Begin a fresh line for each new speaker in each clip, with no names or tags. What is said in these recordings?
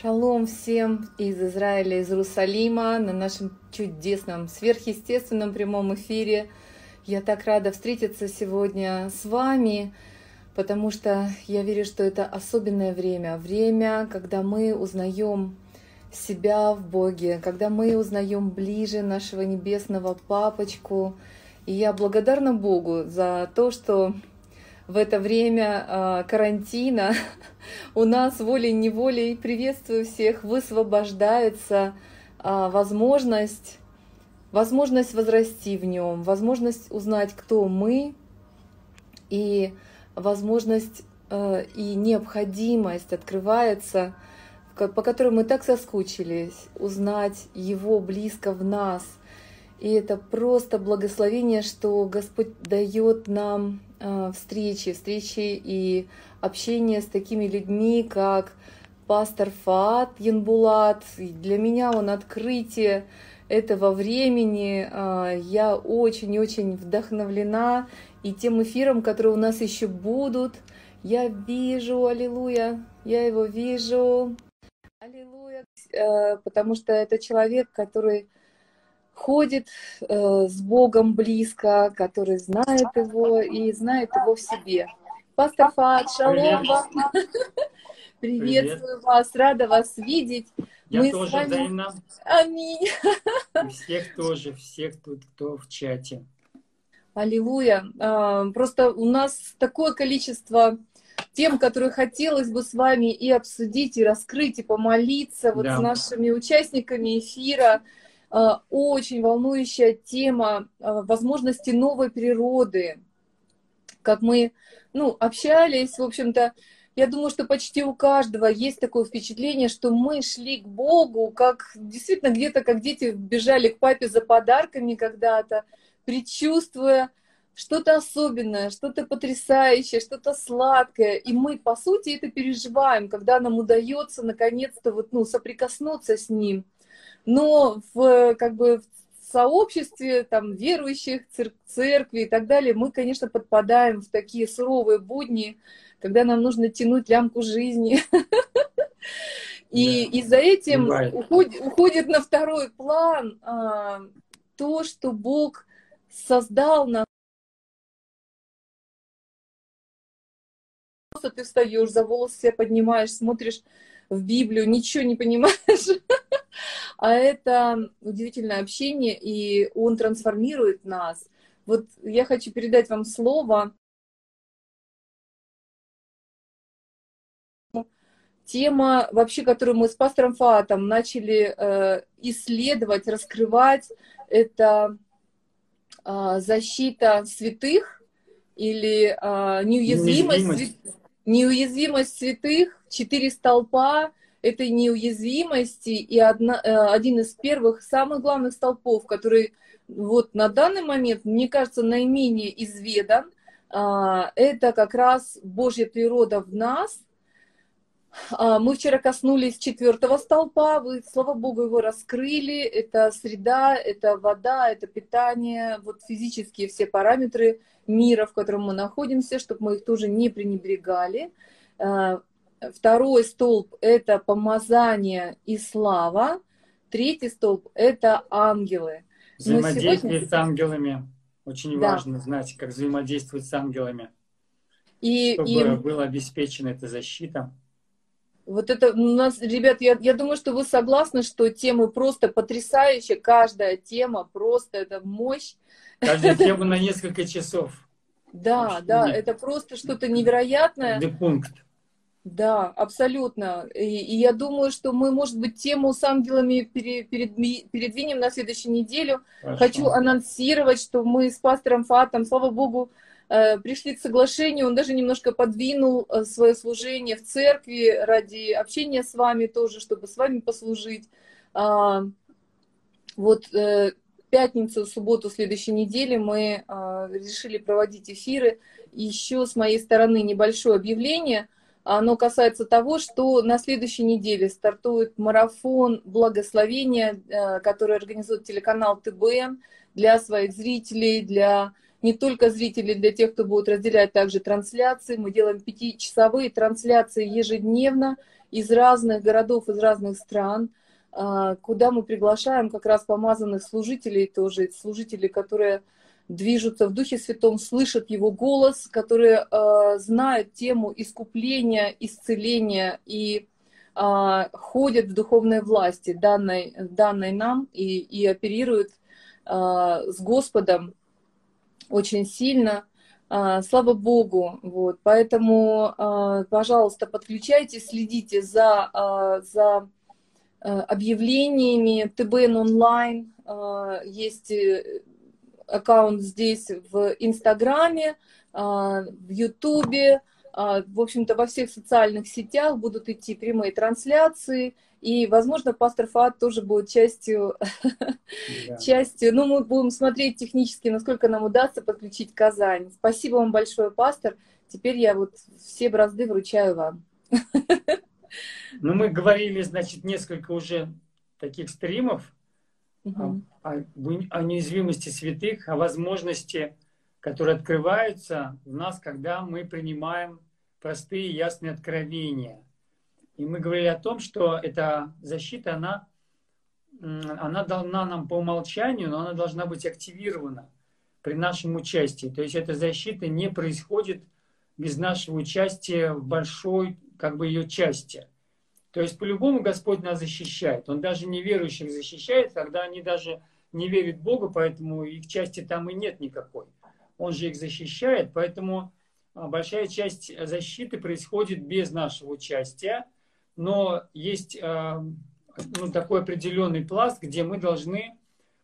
Шалом всем из Израиля, из Иерусалима на нашем чудесном, сверхъестественном прямом эфире. Я так рада встретиться сегодня с вами, потому что я верю, что это особенное время. Время, когда мы узнаем себя в Боге, когда мы узнаем ближе нашего небесного папочку. И я благодарна Богу за то, что в это время э, карантина у нас волей-неволей, приветствую всех, высвобождается э, возможность, возможность возрасти в нем, возможность узнать, кто мы, и возможность э, и необходимость открывается, по которой мы так соскучились, узнать Его близко в нас. И это просто благословение, что Господь дает нам встречи, встречи и общение с такими людьми, как пастор Фаат Янбулат. Для меня он открытие этого времени. Э, я очень-очень вдохновлена и тем эфиром, которые у нас еще будут. Я вижу, аллилуйя, я его вижу. Аллилуйя, э, потому что это человек, который ходит э, с Богом близко, который знает Его и знает Его в себе. Пастор Фат, шалом вам. Приветствую Привет. вас, рада вас видеть.
Я Мы тоже, вами... Дайна.
Аминь.
И всех тоже, всех тут, кто в чате.
Аллилуйя. А, просто у нас такое количество тем, которые хотелось бы с вами и обсудить, и раскрыть, и помолиться вот да. с нашими участниками эфира. А, очень волнующая тема а, возможности новой природы. Как мы ну, общались, в общем-то, я думаю, что почти у каждого есть такое впечатление, что мы шли к Богу, как действительно где-то, как дети бежали к папе за подарками когда-то, предчувствуя что-то особенное, что-то потрясающее, что-то сладкое. И мы, по сути, это переживаем, когда нам удается наконец-то вот, ну, соприкоснуться с ним – но в, как бы, в сообществе там, верующих, цер церкви и так далее, мы, конечно, подпадаем в такие суровые будни, когда нам нужно тянуть лямку жизни. И, да. и за этим уходит, уходит на второй план а, то, что Бог создал нас. Ты встаешь, за волосы себя поднимаешь, смотришь в Библию, ничего не понимаешь. а это удивительное общение, и он трансформирует нас. Вот я хочу передать вам слово. Тема, вообще, которую мы с пастором Фатом начали э, исследовать, раскрывать, это э, защита святых или э, неуязвимость, неуязвимость. неуязвимость святых, четыре столпа, этой неуязвимости и одна, э, один из первых, самых главных столпов, который вот на данный момент, мне кажется, наименее изведан, а, это как раз Божья природа в нас. А, мы вчера коснулись четвертого столпа, вы, слава Богу, его раскрыли. Это среда, это вода, это питание, вот физические все параметры мира, в котором мы находимся, чтобы мы их тоже не пренебрегали. Второй столб – это помазание и слава. Третий столб – это ангелы.
Взаимодействие сегодня... с ангелами. Очень да. важно знать, как взаимодействовать с ангелами. И, чтобы и... была обеспечена эта защита.
Вот это у нас, ребят, я, я думаю, что вы согласны, что темы просто потрясающие. Каждая тема просто это мощь.
Каждая тема на несколько часов.
Да, да, это просто что-то невероятное.
Пункт.
Да, абсолютно. И, и я думаю, что мы, может быть, тему с ангелами пере, перед, передвинем на следующую неделю. Хорошо. Хочу анонсировать, что мы с пастором Фатом, слава Богу, э, пришли к соглашению. Он даже немножко подвинул э, свое служение в церкви ради общения с вами тоже, чтобы с вами послужить. А, вот э, пятницу, субботу следующей недели мы решили проводить эфиры. Еще с моей стороны небольшое объявление – оно касается того, что на следующей неделе стартует марафон благословения, э, который организует телеканал ТБН для своих зрителей, для не только зрителей, для тех, кто будет разделять также трансляции. Мы делаем пятичасовые трансляции ежедневно. из разных городов, из разных стран, а, куда мы приглашаем как раз помазанных служителей тоже, служителей, которые движутся в Духе Святом, слышат Его голос, которые э, знают тему искупления, исцеления и э, ходят в духовной власти, данной, данной нам, и, и оперируют э, с Господом очень сильно. Э, слава Богу. Вот. Поэтому, э, пожалуйста, подключайтесь, следите за, э, за объявлениями ТБН онлайн. Есть аккаунт здесь в Инстаграме, а, в Ютубе, а, в общем-то, во всех социальных сетях будут идти прямые трансляции, и, возможно, пастор Фат тоже будет частью, да. частью, ну, мы будем смотреть технически, насколько нам удастся подключить Казань. Спасибо вам большое, пастор. Теперь я вот все бразды вручаю вам.
Ну, мы говорили, значит, несколько уже таких стримов, угу. о, о неуязвимости святых, о возможности, которые открываются в нас, когда мы принимаем простые ясные откровения. И мы говорили о том, что эта защита, она, она дана нам по умолчанию, но она должна быть активирована при нашем участии. То есть эта защита не происходит без нашего участия в большой как бы ее части. То есть по-любому Господь нас защищает. Он даже неверующих защищает, когда они даже не верят Богу, поэтому их части там и нет никакой. Он же их защищает, поэтому а, большая часть защиты происходит без нашего участия, но есть а, ну, такой определенный пласт, где мы должны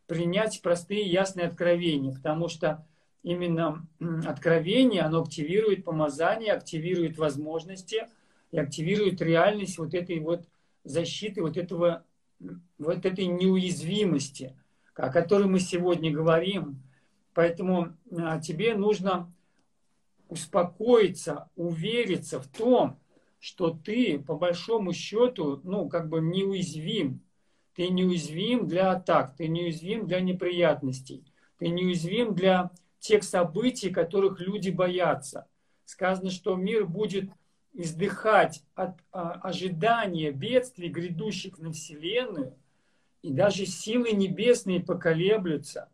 принять простые ясные откровения, потому что именно откровение, оно активирует помазание, активирует возможности – и активирует реальность вот этой вот защиты, вот этого, вот этой неуязвимости, о которой мы сегодня говорим. Поэтому а, тебе нужно успокоиться, увериться в том, что ты по большому счету, ну, как бы неуязвим. Ты неуязвим для атак, ты неуязвим для неприятностей, ты неуязвим для тех событий, которых люди боятся. Сказано, что мир будет издыхать от а, ожидания бедствий, грядущих на Вселенную, и даже силы небесные поколеблются.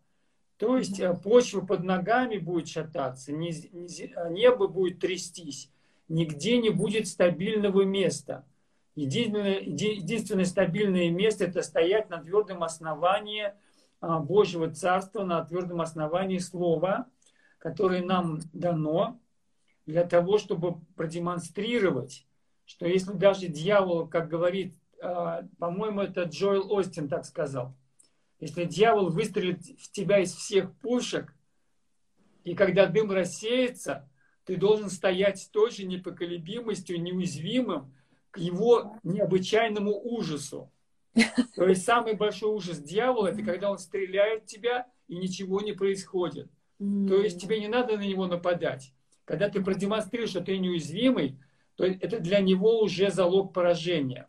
То есть а, почва под ногами будет шататься, а, небо будет трястись, нигде не будет стабильного места. Единственное, единственное стабильное место – это стоять на твердом основании Божьего Царства, на твердом основании Слова, которое нам дано, для того, чтобы продемонстрировать, что если даже дьявол, как говорит, а, по-моему, это Джоэл Остин так сказал, если дьявол выстрелит в тебя из всех пушек, и когда дым рассеется, ты должен стоять с той же непоколебимостью, неуязвимым к его необычайному ужасу. То есть самый большой ужас дьявола – это когда он стреляет в тебя, и ничего не происходит. То есть тебе не надо на него нападать. Когда ты продемонстрируешь, что ты неуязвимый, то это для него уже залог поражения.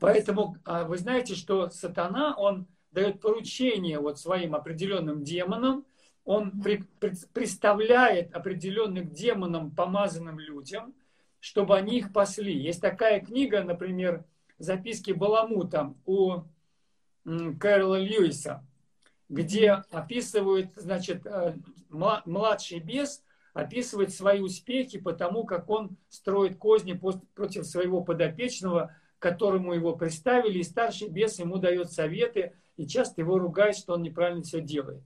Поэтому а, вы знаете, что сатана, он дает поручение вот своим определенным демонам, он при, при, представляет определенным демонам, помазанным людям, чтобы они их пасли. Есть такая книга, например, записки Баламута у Кэрола Льюиса, где описывают, значит, э, младший бес описывает свои успехи по тому, как он строит козни против своего подопечного, которому его представили, и старший бес ему дает советы, и часто его ругает, что он неправильно все делает.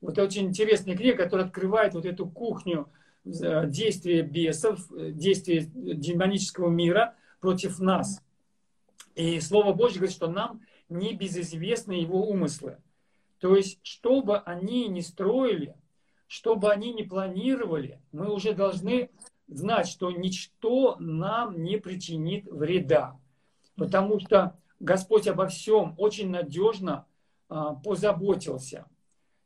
Вот очень интересная книга, которая открывает вот эту кухню э, действия бесов, э, действия демонического мира против нас. И Слово Божье говорит, что нам не безызвестны его умыслы. То есть, что бы они ни строили, что бы они ни планировали, мы уже должны знать, что ничто нам не причинит вреда. Потому что Господь обо всем очень надежно а, позаботился.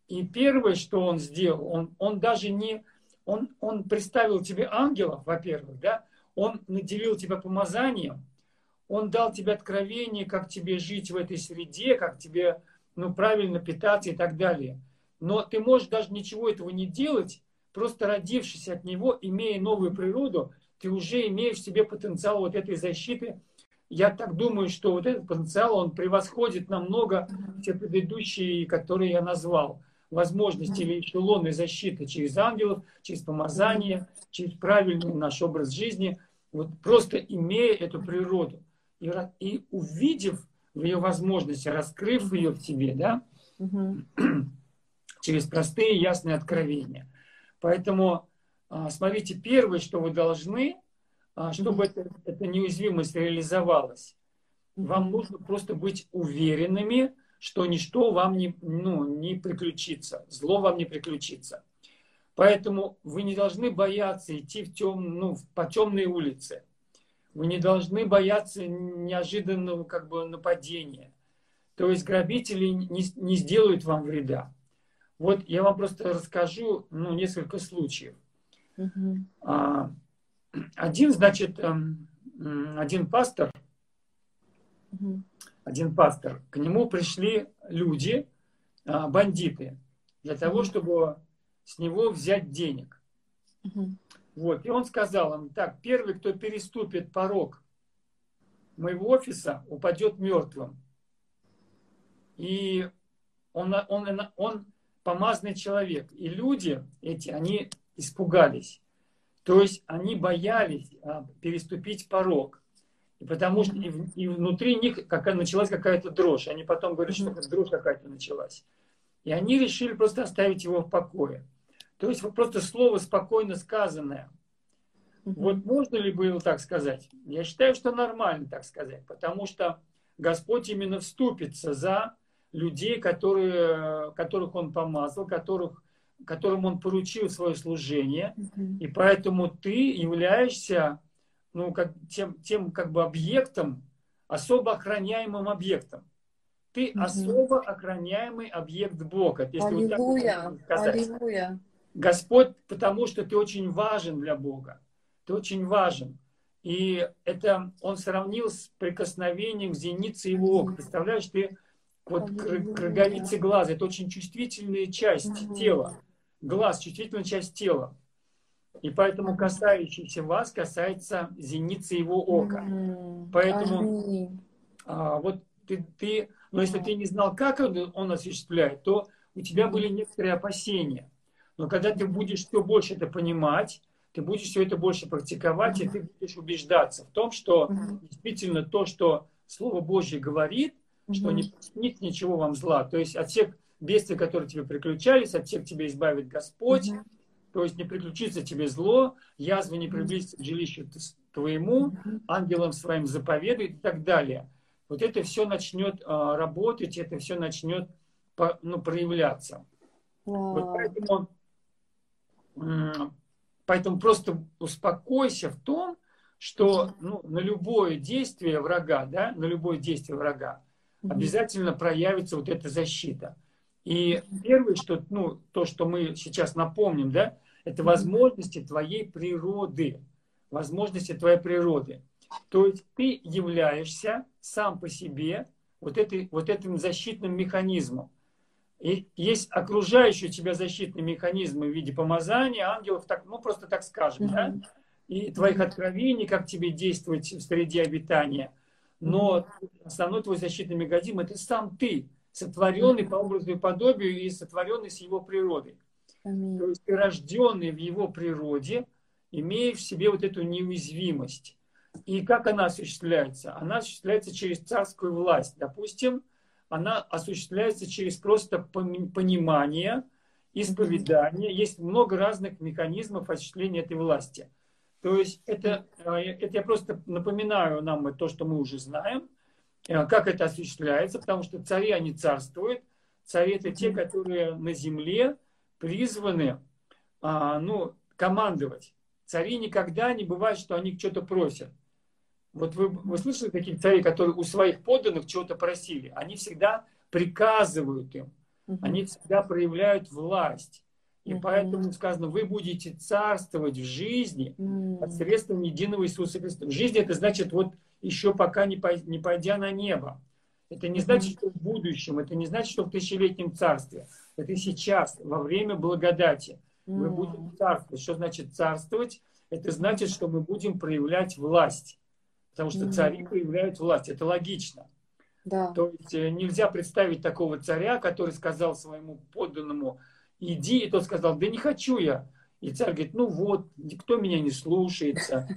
И первое, что Он сделал, Он, он даже не... Он, он представил тебе ангелов, во-первых, да? Он наделил тебя помазанием, Он дал тебе откровение, как тебе жить в этой среде, как тебе ну, правильно питаться и так далее – но ты можешь даже ничего этого не делать, просто родившись от него, имея новую природу, ты уже имеешь в себе потенциал вот этой защиты. Я так думаю, что вот этот потенциал, он превосходит намного те предыдущие, которые я назвал. Возможности или эшелоны защиты через ангелов, через помазание, через правильный наш образ жизни. Вот просто имея эту природу и, и увидев ее возможности, раскрыв ее в себе, да, через простые ясные откровения. Поэтому а, смотрите, первое, что вы должны, а, чтобы это, эта неуязвимость реализовалась, вам нужно просто быть уверенными, что ничто вам не, ну, не приключится, зло вам не приключится. Поэтому вы не должны бояться идти в тем, ну, по темной улице. Вы не должны бояться неожиданного как бы, нападения. То есть грабители не, не сделают вам вреда. Вот я вам просто расскажу ну, несколько случаев. Угу. Один, значит, эм, один пастор, угу. один пастор, к нему пришли люди, а, бандиты, для того, чтобы с него взять денег. Угу. Вот, и он сказал им, так, первый, кто переступит порог моего офиса, упадет мертвым. И он, он, он, он помазанный человек. И люди эти, они испугались. То есть они боялись а, переступить порог. И потому что и, и внутри них какая, началась какая-то дрожь. Они потом говорят, что дрожь какая-то началась. И они решили просто оставить его в покое. То есть вот просто слово спокойно сказанное. Вот можно ли было так сказать? Я считаю, что нормально так сказать, потому что Господь именно вступится за людей, которые, которых Он помазал, которых которым он поручил свое служение, mm-hmm. и поэтому ты являешься ну, как, тем, тем как бы объектом, особо охраняемым объектом. Ты mm-hmm. особо охраняемый объект Бога.
Если Аллилуйя, вот так Аллилуйя.
Господь, потому что ты очень важен для Бога. Ты очень важен. И это он сравнил с прикосновением зеницы его ока. Представляешь, ты вот к, к роговице глаза, это очень чувствительная часть mm-hmm. тела глаз, чувствительная часть тела. И поэтому касающийся вас касается зеницы его ока. Mm-hmm. Поэтому а, вот ты, ты, но если ты не знал, как он, он осуществляет, то у тебя были некоторые опасения. Но когда ты будешь все больше это понимать, ты будешь все это больше практиковать, mm-hmm. и ты будешь убеждаться в том, что mm-hmm. действительно то, что Слово Божье говорит, что не нет ничего вам зла. То есть от всех бедствия, которые тебе приключались, от всех тебя избавит Господь. Mm-hmm. То есть не приключится тебе зло, язва не приблизится к жилищу твоему, ангелам своим заповедует и так далее. Вот это все начнет а, работать, это все начнет по, ну, проявляться. Wow. Вот поэтому, поэтому просто успокойся в том, что ну, на любое действие врага, да, на любое действие врага. Обязательно проявится вот эта защита. И первое, что, ну, то, что мы сейчас напомним, да, это возможности твоей природы. Возможности твоей природы. То есть ты являешься сам по себе вот, этой, вот этим защитным механизмом. И есть окружающие тебя защитные механизмы в виде помазания, ангелов, так, ну просто так скажем, да? и твоих откровений, как тебе действовать в среде обитания. Но основной твой защитный механизм – это сам ты сотворенный по образу и подобию и сотворенный с его природой. Аминь. То есть ты рожденный в его природе, имея в себе вот эту неуязвимость. И как она осуществляется? Она осуществляется через царскую власть. Допустим, она осуществляется через просто понимание, исповедание. Есть много разных механизмов осуществления этой власти. То есть это, э, это я просто напоминаю нам то, что мы уже знаем. Э, как это осуществляется, потому что цари, они царствуют. Цари это те, которые на земле призваны а, ну, командовать. Цари никогда не бывает, что они что-то просят. Вот вы, вы слышали таких царей, которые у своих подданных чего-то просили? Они всегда приказывают им. Они всегда проявляют власть. И uh-huh. поэтому сказано, вы будете царствовать в жизни uh-huh. посредством единого Иисуса Христа. В жизни это значит вот еще пока не, не пойдя на небо. Это не значит, что в будущем, это не значит, что в тысячелетнем царстве. Это сейчас, во время благодати. Вы будете царствовать. Что значит царствовать? это значит, что мы будем проявлять власть. Потому что цари проявляют власть. Это логично. Да. То есть э, нельзя представить такого царя, который сказал своему подданному, иди, и тот сказал, да не хочу я. И царь говорит, ну вот, никто меня не слушается,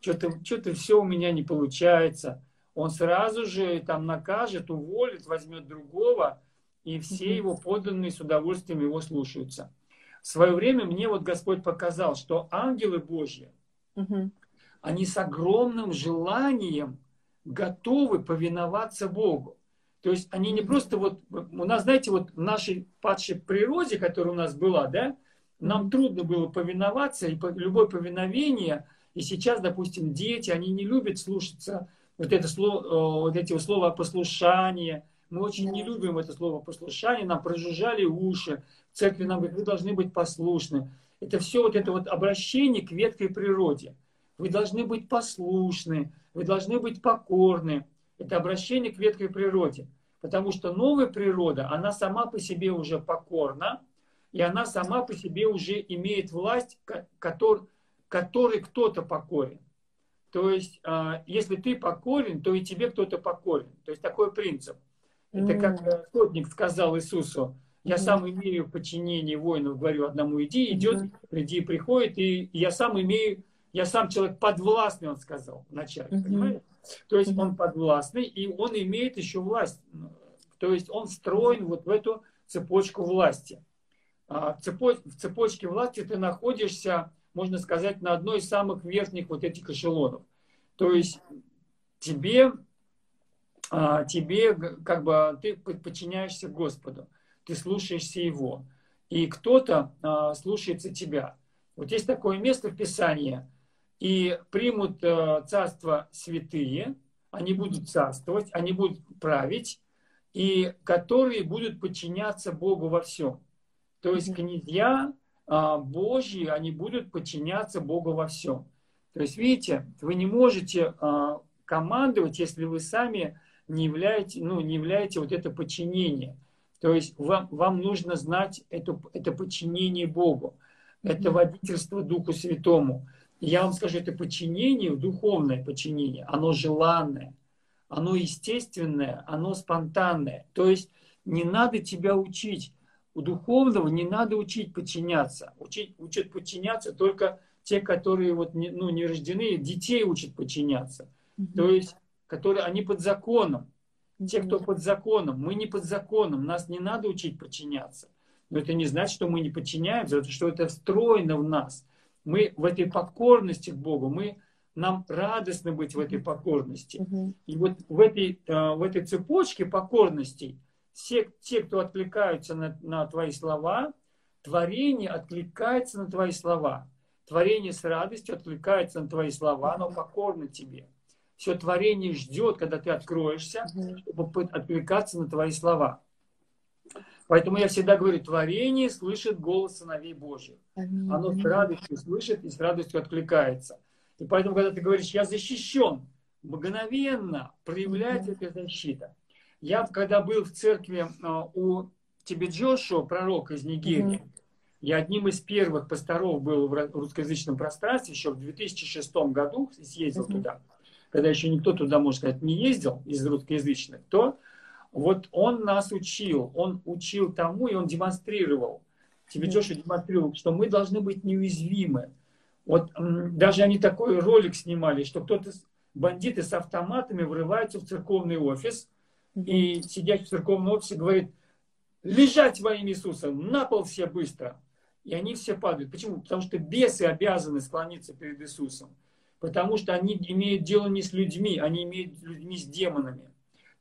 что-то что все у меня не получается. Он сразу же там накажет, уволит, возьмет другого, и все его подданные с удовольствием его слушаются. В свое время мне вот Господь показал, что ангелы Божьи, они с огромным желанием готовы повиноваться Богу. То есть они не просто вот, у нас, знаете, вот в нашей падшей природе, которая у нас была, да, нам трудно было повиноваться, и любое повиновение, и сейчас, допустим, дети, они не любят слушаться вот, это слово, вот эти слова послушание. Мы очень не любим это слово послушание, нам прожужжали уши, в церкви нам говорят, вы должны быть послушны. Это все вот это вот обращение к веткой природе. Вы должны быть послушны, вы должны быть покорны. Это обращение к веткой природе. Потому что новая природа, она сама по себе уже покорна, и она сама по себе уже имеет власть, который, которой кто-то покорен. То есть, а, если ты покорен, то и тебе кто-то покорен. То есть, такой принцип. Это как сотник сказал Иисусу, я сам имею подчинение воинов, говорю одному иди, идет, приди, приходит, и я сам имею я сам человек подвластный, он сказал вначале, понимаете? То есть он подвластный, и он имеет еще власть. То есть он встроен вот в эту цепочку власти. А в цепочке власти ты находишься, можно сказать, на одной из самых верхних вот этих эшелонов. То есть тебе, а, тебе как бы ты подчиняешься Господу, ты слушаешься Его, и кто-то а, слушается тебя. Вот есть такое место в Писании – и примут э, царство святые, они будут царствовать, они будут править, и которые будут подчиняться Богу во всем. То есть князья а, Божьи, они будут подчиняться Богу во всем. То есть, видите, вы не можете а, командовать, если вы сами не являете, ну, не являете вот это подчинение. То есть вам, вам нужно знать это, это подчинение Богу, это водительство Духу Святому. Я вам скажу, это подчинение, духовное подчинение, оно желанное, оно естественное, оно спонтанное. То есть не надо тебя учить. У духовного не надо учить подчиняться. Учить, учат подчиняться только те, которые вот не, ну, не рождены, детей учат подчиняться. Mm-hmm. То есть, которые они под законом. Те, кто под законом. Мы не под законом. Нас не надо учить подчиняться. Но это не значит, что мы не подчиняемся, это что это встроено в нас мы в этой покорности к Богу, мы, нам радостно быть в этой покорности. Угу. И вот в этой, э, в этой цепочке покорностей все те, кто откликаются на, на твои слова, творение откликается на твои слова. Творение с радостью откликается на твои слова, оно покорно тебе. Все творение ждет, когда ты откроешься, чтобы откликаться на твои слова. Поэтому я всегда говорю, творение слышит голос сыновей Божьих. Аминь. Оно с радостью слышит и с радостью откликается. И поэтому, когда ты говоришь, я защищен, мгновенно проявляется эта защита. Я, когда был в церкви а, у Тибеджошо, пророка из Нигерии, я одним из первых пасторов был в русскоязычном пространстве, еще в 2006 году съездил туда, когда еще никто туда, можно сказать, не ездил из русскоязычных, то вот он нас учил, он учил тому, и он демонстрировал. Тебе Джоша демонстрировал, что мы должны быть неуязвимы. Вот даже они такой ролик снимали, что кто-то, бандиты с автоматами врываются в церковный офис, и сидящий в церковном офисе говорит, лежать во имя Иисуса, на пол все быстро. И они все падают. Почему? Потому что бесы обязаны склониться перед Иисусом. Потому что они имеют дело не с людьми, они имеют людьми с демонами.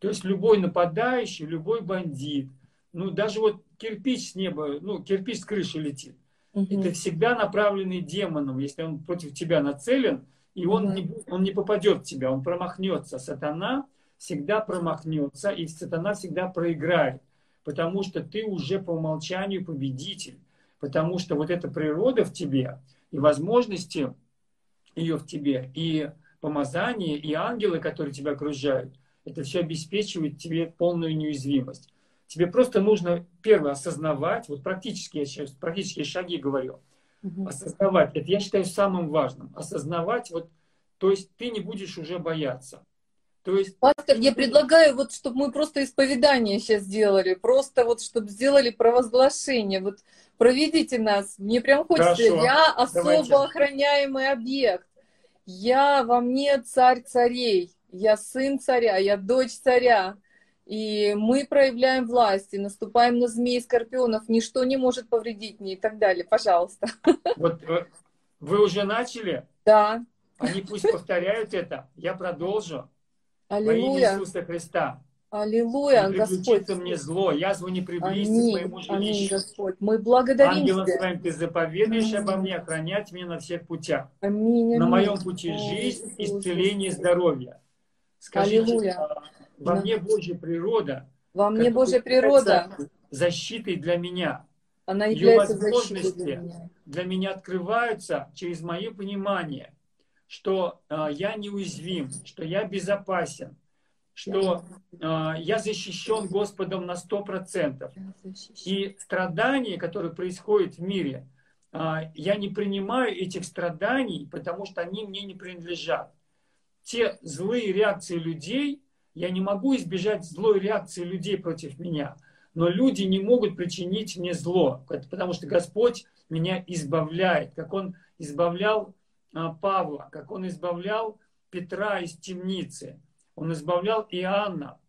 То есть любой нападающий, любой бандит, ну даже вот кирпич с неба, ну кирпич с крыши летит, угу. это всегда направленный демоном, если он против тебя нацелен, и он, угу. не, он не попадет в тебя, он промахнется. Сатана всегда промахнется, и сатана всегда проиграет, потому что ты уже по умолчанию победитель, потому что вот эта природа в тебе, и возможности ее в тебе, и помазание, и ангелы, которые тебя окружают – это все обеспечивает тебе полную неуязвимость. Тебе просто нужно, первое, осознавать, вот практически, я сейчас практические шаги говорю, Угу. Осознавать. Это я считаю самым важным. Осознавать, вот, то есть ты не будешь уже бояться.
То есть... Пастор, я предлагаю, вот, чтобы мы просто исповедание сейчас сделали, просто вот, чтобы сделали провозглашение. Вот проведите нас. Мне прям хочется. Хорошо. Я особо Давайте. охраняемый объект. Я во мне царь царей. Я сын царя, я дочь царя. И мы проявляем власть, и наступаем на змей скорпионов. Ничто не может повредить мне и так далее. Пожалуйста.
Вот э, вы уже начали?
Да.
Они пусть повторяют это. Я продолжу.
Аллилуйя. Во
имя Иисуса Христа.
Аллилуйя,
не Господь. мне зло, язву не приблизится аминь, к моему жилищу.
Аминь, Господь. Мы благодарим
Ангелом Тебя. своим Ты заповедаешь аминь. обо мне, охранять меня на всех путях.
Аминь, аминь.
На моем пути жизнь, исцеление, здоровье. Скажите, Аллилуйя. А, во да. мне Божья природа.
Во мне Божья природа.
Защитой для меня.
Она является
Ее возможности для меня. для меня открываются через мое понимание, что э, я неуязвим, что я безопасен, что э, я защищен Господом на сто процентов. И страдания, которые происходят в мире, э, я не принимаю этих страданий, потому что они мне не принадлежат. Те злые реакции людей, я не могу избежать злой реакции людей против меня, но люди не могут причинить мне зло, потому что Господь меня избавляет, как Он избавлял а, Павла, как Он избавлял Петра из темницы – он избавлял Иоанна.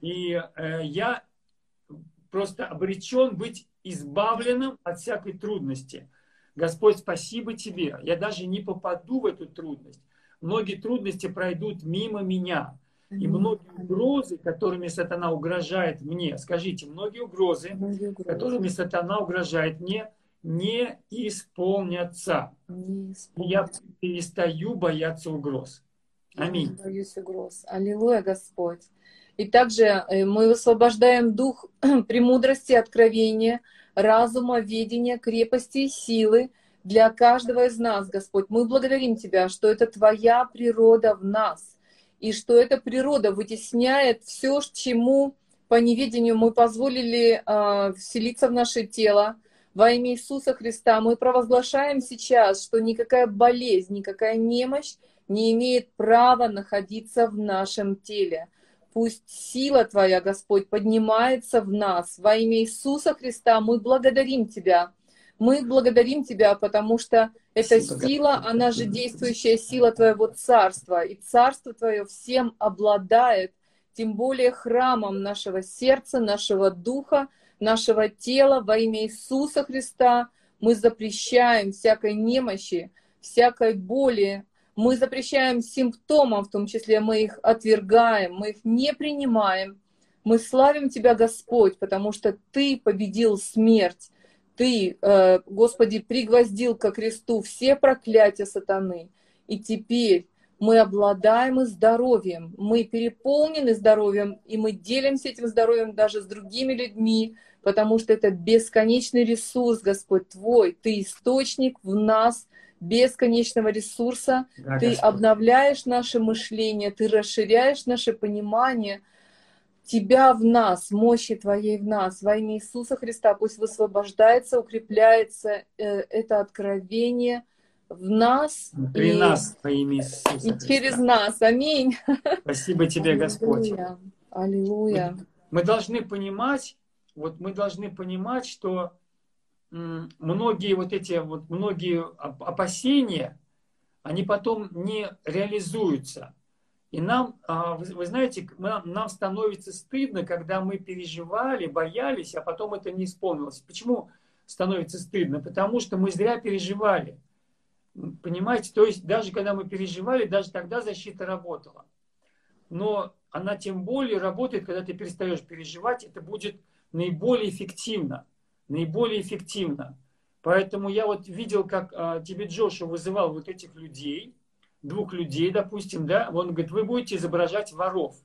И э, я просто обречен быть избавленным от всякой трудности. Господь, спасибо тебе. Я даже не попаду в эту трудность. Многие трудности пройдут мимо меня. И многие угрозы, которыми сатана угрожает мне, скажите, многие угрозы, многие угрозы. которыми сатана угрожает мне, не исполнятся. Не исполнятся. Я перестаю бояться угроз. Аминь.
Я боюсь угроз. Аллилуйя, Господь. И также э, мы высвобождаем дух премудрости, откровения, разума, видения, крепости и силы для каждого из нас, Господь. Мы благодарим Тебя, что это Твоя природа в нас, и что эта природа вытесняет все, чему по неведению мы позволили э, вселиться в наше тело. Во имя Иисуса Христа мы провозглашаем сейчас, что никакая болезнь, никакая немощь не имеет права находиться в нашем теле. Пусть сила Твоя, Господь, поднимается в нас. Во имя Иисуса Христа мы благодарим Тебя. Мы благодарим Тебя, потому что эта сила, она же действующая сила Твоего Царства. И Царство Твое всем обладает, тем более храмом нашего сердца, нашего духа, нашего тела. Во имя Иисуса Христа мы запрещаем всякой немощи, всякой боли, мы запрещаем симптомам, в том числе мы их отвергаем, мы их не принимаем. Мы славим Тебя, Господь, потому что Ты победил смерть. Ты, э, Господи, пригвоздил ко кресту все проклятия сатаны. И теперь мы обладаем и здоровьем, мы переполнены здоровьем, и мы делимся этим здоровьем даже с другими людьми, потому что это бесконечный ресурс, Господь Твой. Ты источник в нас, бесконечного ресурса, да, ты Господь. обновляешь наше мышление, ты расширяешь наше понимание, Тебя в нас, мощи Твоей в нас, во имя Иисуса Христа, пусть высвобождается, укрепляется э, это откровение в нас.
При и, нас, во имя Иисуса
И Христа. через нас. Аминь.
Спасибо Тебе, Аллилуйя. Господь.
Аллилуйя.
Мы, мы должны понимать, вот мы должны понимать, что многие вот эти вот многие опасения, они потом не реализуются. И нам, а, вы знаете, нам становится стыдно, когда мы переживали, боялись, а потом это не исполнилось. Почему становится стыдно? Потому что мы зря переживали. Понимаете, то есть даже когда мы переживали, даже тогда защита работала. Но она тем более работает, когда ты перестаешь переживать, это будет наиболее эффективно наиболее эффективно. Поэтому я вот видел, как а, тебе Джоша вызывал вот этих людей, двух людей, допустим, да, он говорит, вы будете изображать воров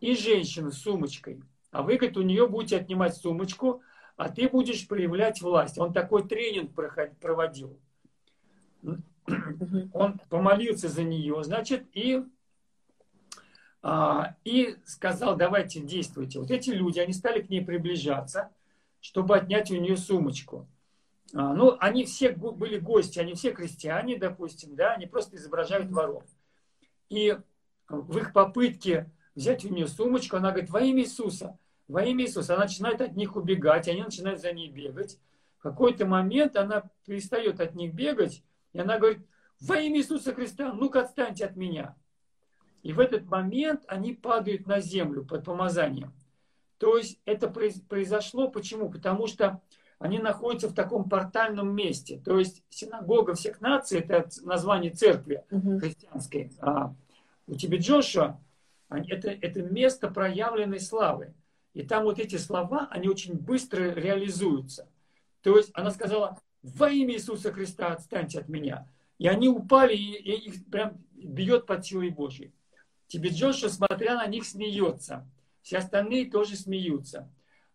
и женщину с сумочкой, а вы, говорит, у нее будете отнимать сумочку, а ты будешь проявлять власть. Он такой тренинг проводил. Он помолился за нее, значит, и, а, и сказал, давайте действуйте. Вот эти люди, они стали к ней приближаться, чтобы отнять у нее сумочку. А, ну, они все были гости, они все крестьяне, допустим, да, они просто изображают воров. И в их попытке взять у нее сумочку, она говорит, во имя Иисуса, во имя Иисуса. Она начинает от них убегать, они начинают за ней бегать. В какой-то момент она перестает от них бегать, и она говорит, во имя Иисуса Христа, ну-ка отстаньте от меня. И в этот момент они падают на землю под помазанием. То есть это произошло почему? Потому что они находятся в таком портальном месте. То есть синагога всех наций – это название церкви христианской. А у тебя Джошуа это, это место проявленной славы. И там вот эти слова, они очень быстро реализуются. То есть она сказала, во имя Иисуса Христа отстаньте от меня. И они упали, и, и их прям бьет под силой Божьей. Тебе Джошуа, смотря на них, смеется. Все остальные тоже смеются.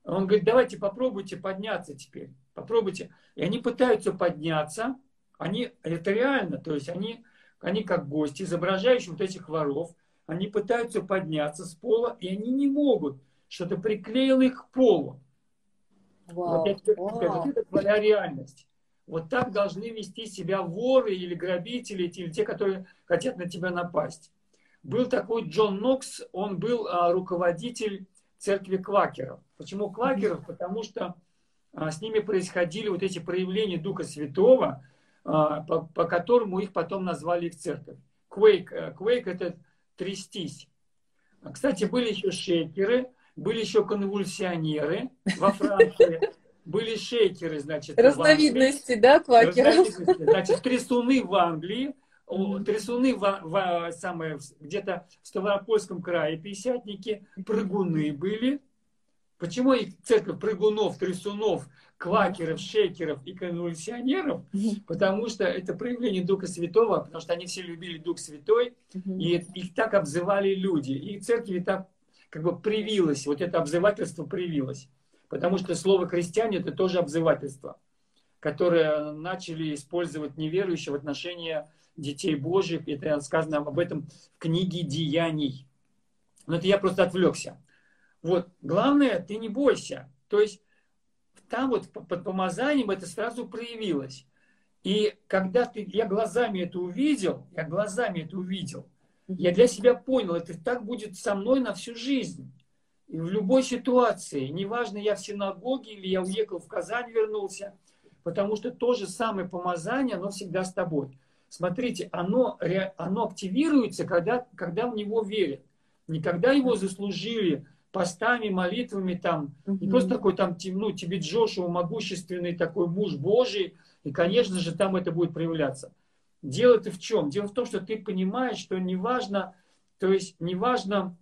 Он говорит, давайте попробуйте подняться теперь. Попробуйте. И они пытаются подняться. Они, это реально, то есть они, они как гости, изображающие вот этих воров, они пытаются подняться с пола, и они не могут. Что-то приклеило их к полу. Вау, вот, я тебе вау. Вот это твоя реальность. Вот так должны вести себя воры или грабители, или те, которые хотят на тебя напасть. Был такой Джон Нокс, он был а, руководитель церкви квакеров. Почему квакеров? Потому что а, с ними происходили вот эти проявления Духа Святого, а, по, по которому их потом назвали их церковь. Квейк, квейк это трястись. Кстати, были еще шейкеры, были еще конвульсионеры во Франции, были шейкеры, значит,
Разновидности, да, квакеров?
Значит, трясуны в Англии, трясуны в, в, самое, где-то в Ставропольском крае, пятидесятники, прыгуны были. Почему их церковь прыгунов, трясунов, квакеров, шейкеров и конвульсионеров? Потому что это проявление Духа Святого, потому что они все любили Дух Святой, и их так обзывали люди. И церкви так как бы привилось, вот это обзывательство привилось. Потому что слово христиане это тоже обзывательство, которое начали использовать неверующие в отношении детей Божьих. Это сказано об этом в книге Деяний. Но это я просто отвлекся. Вот, главное, ты не бойся. То есть там вот под помазанием это сразу проявилось. И когда ты, я глазами это увидел, я глазами это увидел, я для себя понял, это так будет со мной на всю жизнь. И в любой ситуации, неважно, я в синагоге или я уехал в Казань, вернулся, потому что то же самое помазание, оно всегда с тобой. Смотрите, оно, оно активируется, когда, когда в него верят. Не когда его заслужили постами, молитвами, там, не просто такой там, ну, тебе Джошуа, могущественный такой муж Божий, и, конечно же, там это будет проявляться. Дело-то в чем? Дело в том, что ты понимаешь, что неважно, то есть неважно,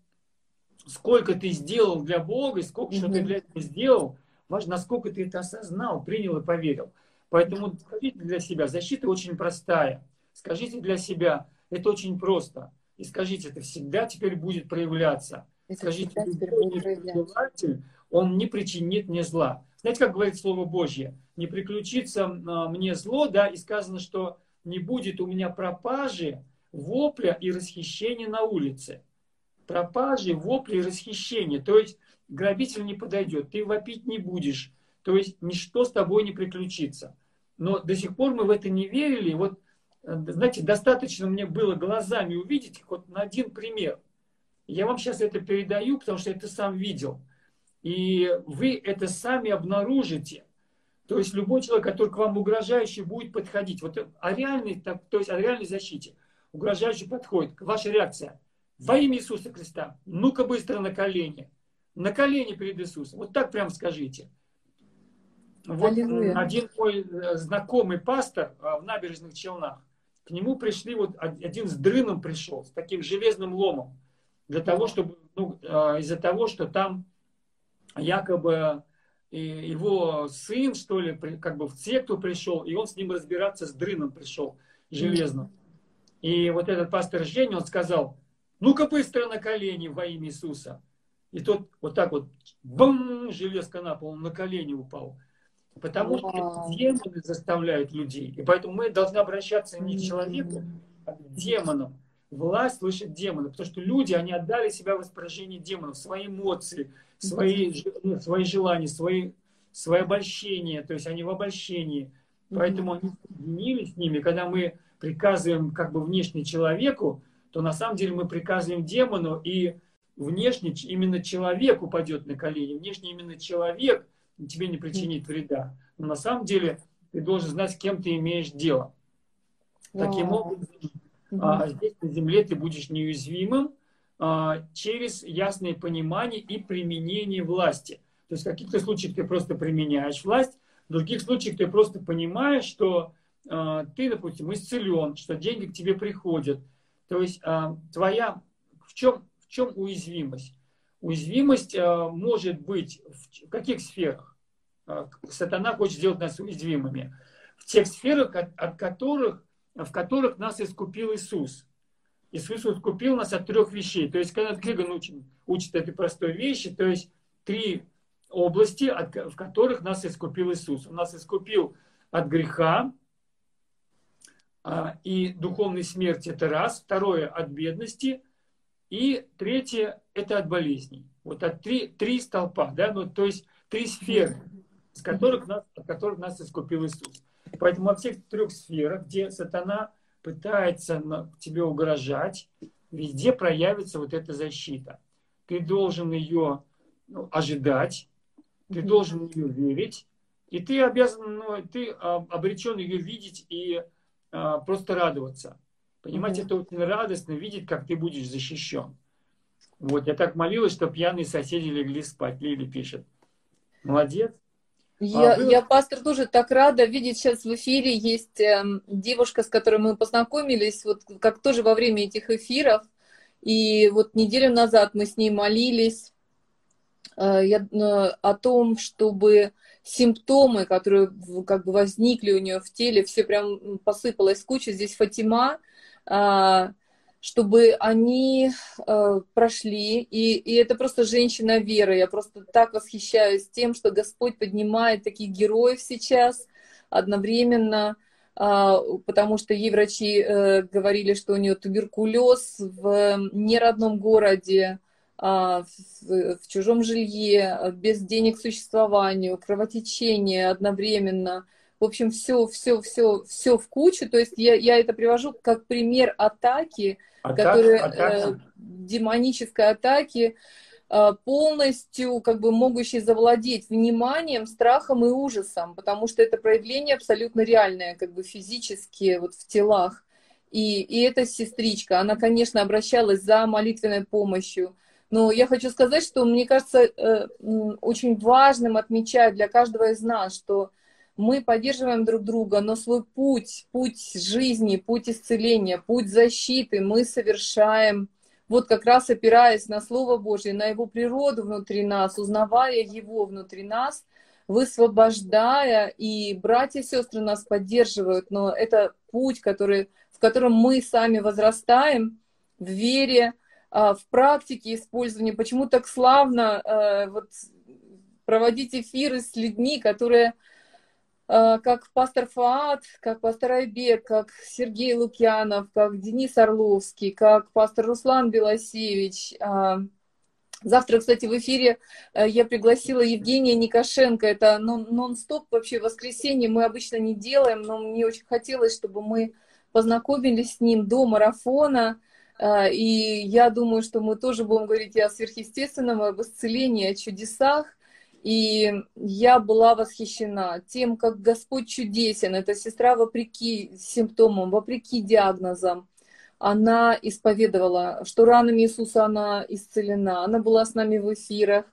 сколько ты сделал для Бога, и сколько что ты для этого сделал, важно, насколько ты это осознал, принял и поверил. Поэтому для себя, защита очень простая. Скажите для себя, это очень просто. И скажите, это всегда теперь будет проявляться. Это скажите, любой он не причинит мне зла. Знаете, как говорит Слово Божье? Не приключится а, мне зло, да, и сказано, что не будет у меня пропажи, вопля и расхищения на улице. Пропажи, вопли и расхищения. То есть грабитель не подойдет, ты вопить не будешь. То есть ничто с тобой не приключится. Но до сих пор мы в это не верили. Вот, знаете, достаточно мне было глазами увидеть вот на один пример. Я вам сейчас это передаю, потому что это сам видел. И вы это сами обнаружите. То есть любой человек, который к вам угрожающий будет подходить. Вот о реальной, то есть о реальной защите. Угрожающий подходит. Ваша реакция. Во имя Иисуса Христа. Ну-ка быстро на колени. На колени перед Иисусом. Вот так прям скажите. Вот один мой э, знакомый пастор э, в набережных Челнах, к нему пришли, вот один с дрыном пришел, с таким железным ломом, для того, чтобы, ну, э, из-за того, что там якобы его сын, что ли, как бы в секту пришел, и он с ним разбираться с дрыном пришел, железным. И вот этот пастор Женя, он сказал, ну-ка быстро на колени во имя Иисуса. И тот вот так вот, бум, железка на пол, он на колени упал. Потому что демоны заставляют людей. И поэтому мы должны обращаться не к человеку, а к демонам. Власть слышит демона. Потому что люди, они отдали себя в распоряжение демонов. Свои эмоции, свои, ну, свои желания, свои, свои обольщения. То есть они в обольщении. Поэтому они соединились с ними. Когда мы приказываем как бы внешне человеку, то на самом деле мы приказываем демону, и внешне именно человек упадет на колени, внешне именно человек тебе не причинит вреда. Но на самом деле ты должен знать, с кем ты имеешь дело. Таким образом, а, здесь на земле ты будешь неуязвимым а, через ясное понимание и применение власти. То есть в каких-то случаях ты просто применяешь власть, в других случаях ты просто понимаешь, что а, ты, допустим, исцелен, что деньги к тебе приходят. То есть а, твоя в чем, в чем уязвимость? Уязвимость а, может быть в каких сферах? А, сатана хочет сделать нас уязвимыми. В тех сферах, от которых в которых нас искупил Иисус. Иисус искупил нас от трех вещей. То есть, когда Криган учит, учит этой простой вещи, то есть три области, от, в которых нас искупил Иисус. Он нас искупил от греха а, и духовной смерти, это раз. Второе, от бедности. И третье, это от болезней. Вот от три, три столпа, да, ну, то есть три сферы, с которых нас, от которых нас искупил Иисус. Поэтому во всех трех сферах, где сатана пытается тебе угрожать, везде проявится вот эта защита. Ты должен ее ну, ожидать, ты должен ее верить, и ты обязан, ну, ты обречен ее видеть и а, просто радоваться. Понимаете, mm-hmm. это очень радостно видеть, как ты будешь защищен. Вот, я так молилась, что пьяные соседи легли спать. Лили пишет. Молодец.
Я, а вы... я, пастор, тоже так рада видеть сейчас в эфире. Есть э, девушка, с которой мы познакомились, вот как тоже во время этих эфиров. И вот неделю назад мы с ней молились э, я, э, о том, чтобы симптомы, которые как бы возникли у нее в теле, все прям посыпалась куча. Здесь Фатима, э, чтобы они э, прошли. И, и это просто женщина веры. Я просто так восхищаюсь тем, что Господь поднимает таких героев сейчас одновременно, э, потому что ей врачи э, говорили, что у нее туберкулез в неродном городе, э, в, в чужом жилье, без денег к существованию, кровотечение одновременно. В общем, все, все, все, все в кучу. То есть я, я это привожу как пример атаки, Атак, которые атака. Э, демонической атаки, э, полностью как бы могущие завладеть вниманием, страхом и ужасом, потому что это проявление абсолютно реальное, как бы физически вот в телах. И, и эта сестричка, она, конечно, обращалась за молитвенной помощью, но я хочу сказать, что мне кажется э, очень важным отмечать для каждого из нас, что мы поддерживаем друг друга, но свой путь, путь жизни, путь исцеления, путь защиты мы совершаем вот как раз опираясь на Слово Божье, на Его природу внутри нас, узнавая Его внутри нас, высвобождая, и братья и сестры нас поддерживают, но это путь, который, в котором мы сами возрастаем в вере, а, в практике использования. Почему так славно а, вот, проводить эфиры с людьми, которые Э, как пастор Фаат, как пастор Айбек, как Сергей Лукьянов, как Денис Орловский, как пастор Руслан Белосевич. Э, завтра, кстати, в эфире э, я пригласила Евгения Никошенко. Это нон-стоп вообще воскресенье. Мы обычно не делаем, но мне очень хотелось, чтобы мы познакомились с ним до марафона. И я думаю, что мы тоже будем говорить и о сверхъестественном, и об исцелении, о чудесах. И я была восхищена тем, как Господь чудесен. Эта сестра, вопреки симптомам, вопреки диагнозам, она исповедовала, что ранами Иисуса она исцелена. Она была с нами в эфирах,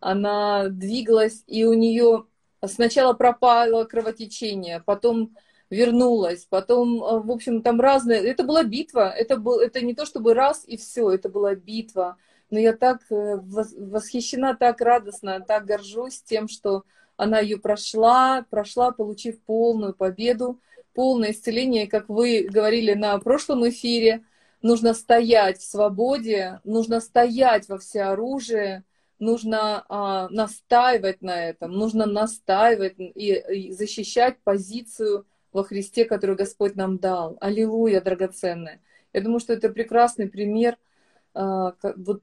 она двигалась, и у нее сначала пропало кровотечение, потом вернулась, потом, в общем, там разные. Это была битва, это, был, это не то чтобы раз и все, это была битва но я так э, восхищена, так радостно, так горжусь тем, что она ее прошла, прошла, получив полную победу, полное исцеление. Как вы говорили на прошлом эфире, нужно стоять в свободе, нужно стоять во всеоружии, нужно а, настаивать на этом, нужно настаивать и, и защищать позицию во Христе, которую Господь нам дал. Аллилуйя, драгоценная. Я думаю, что это прекрасный пример а, вот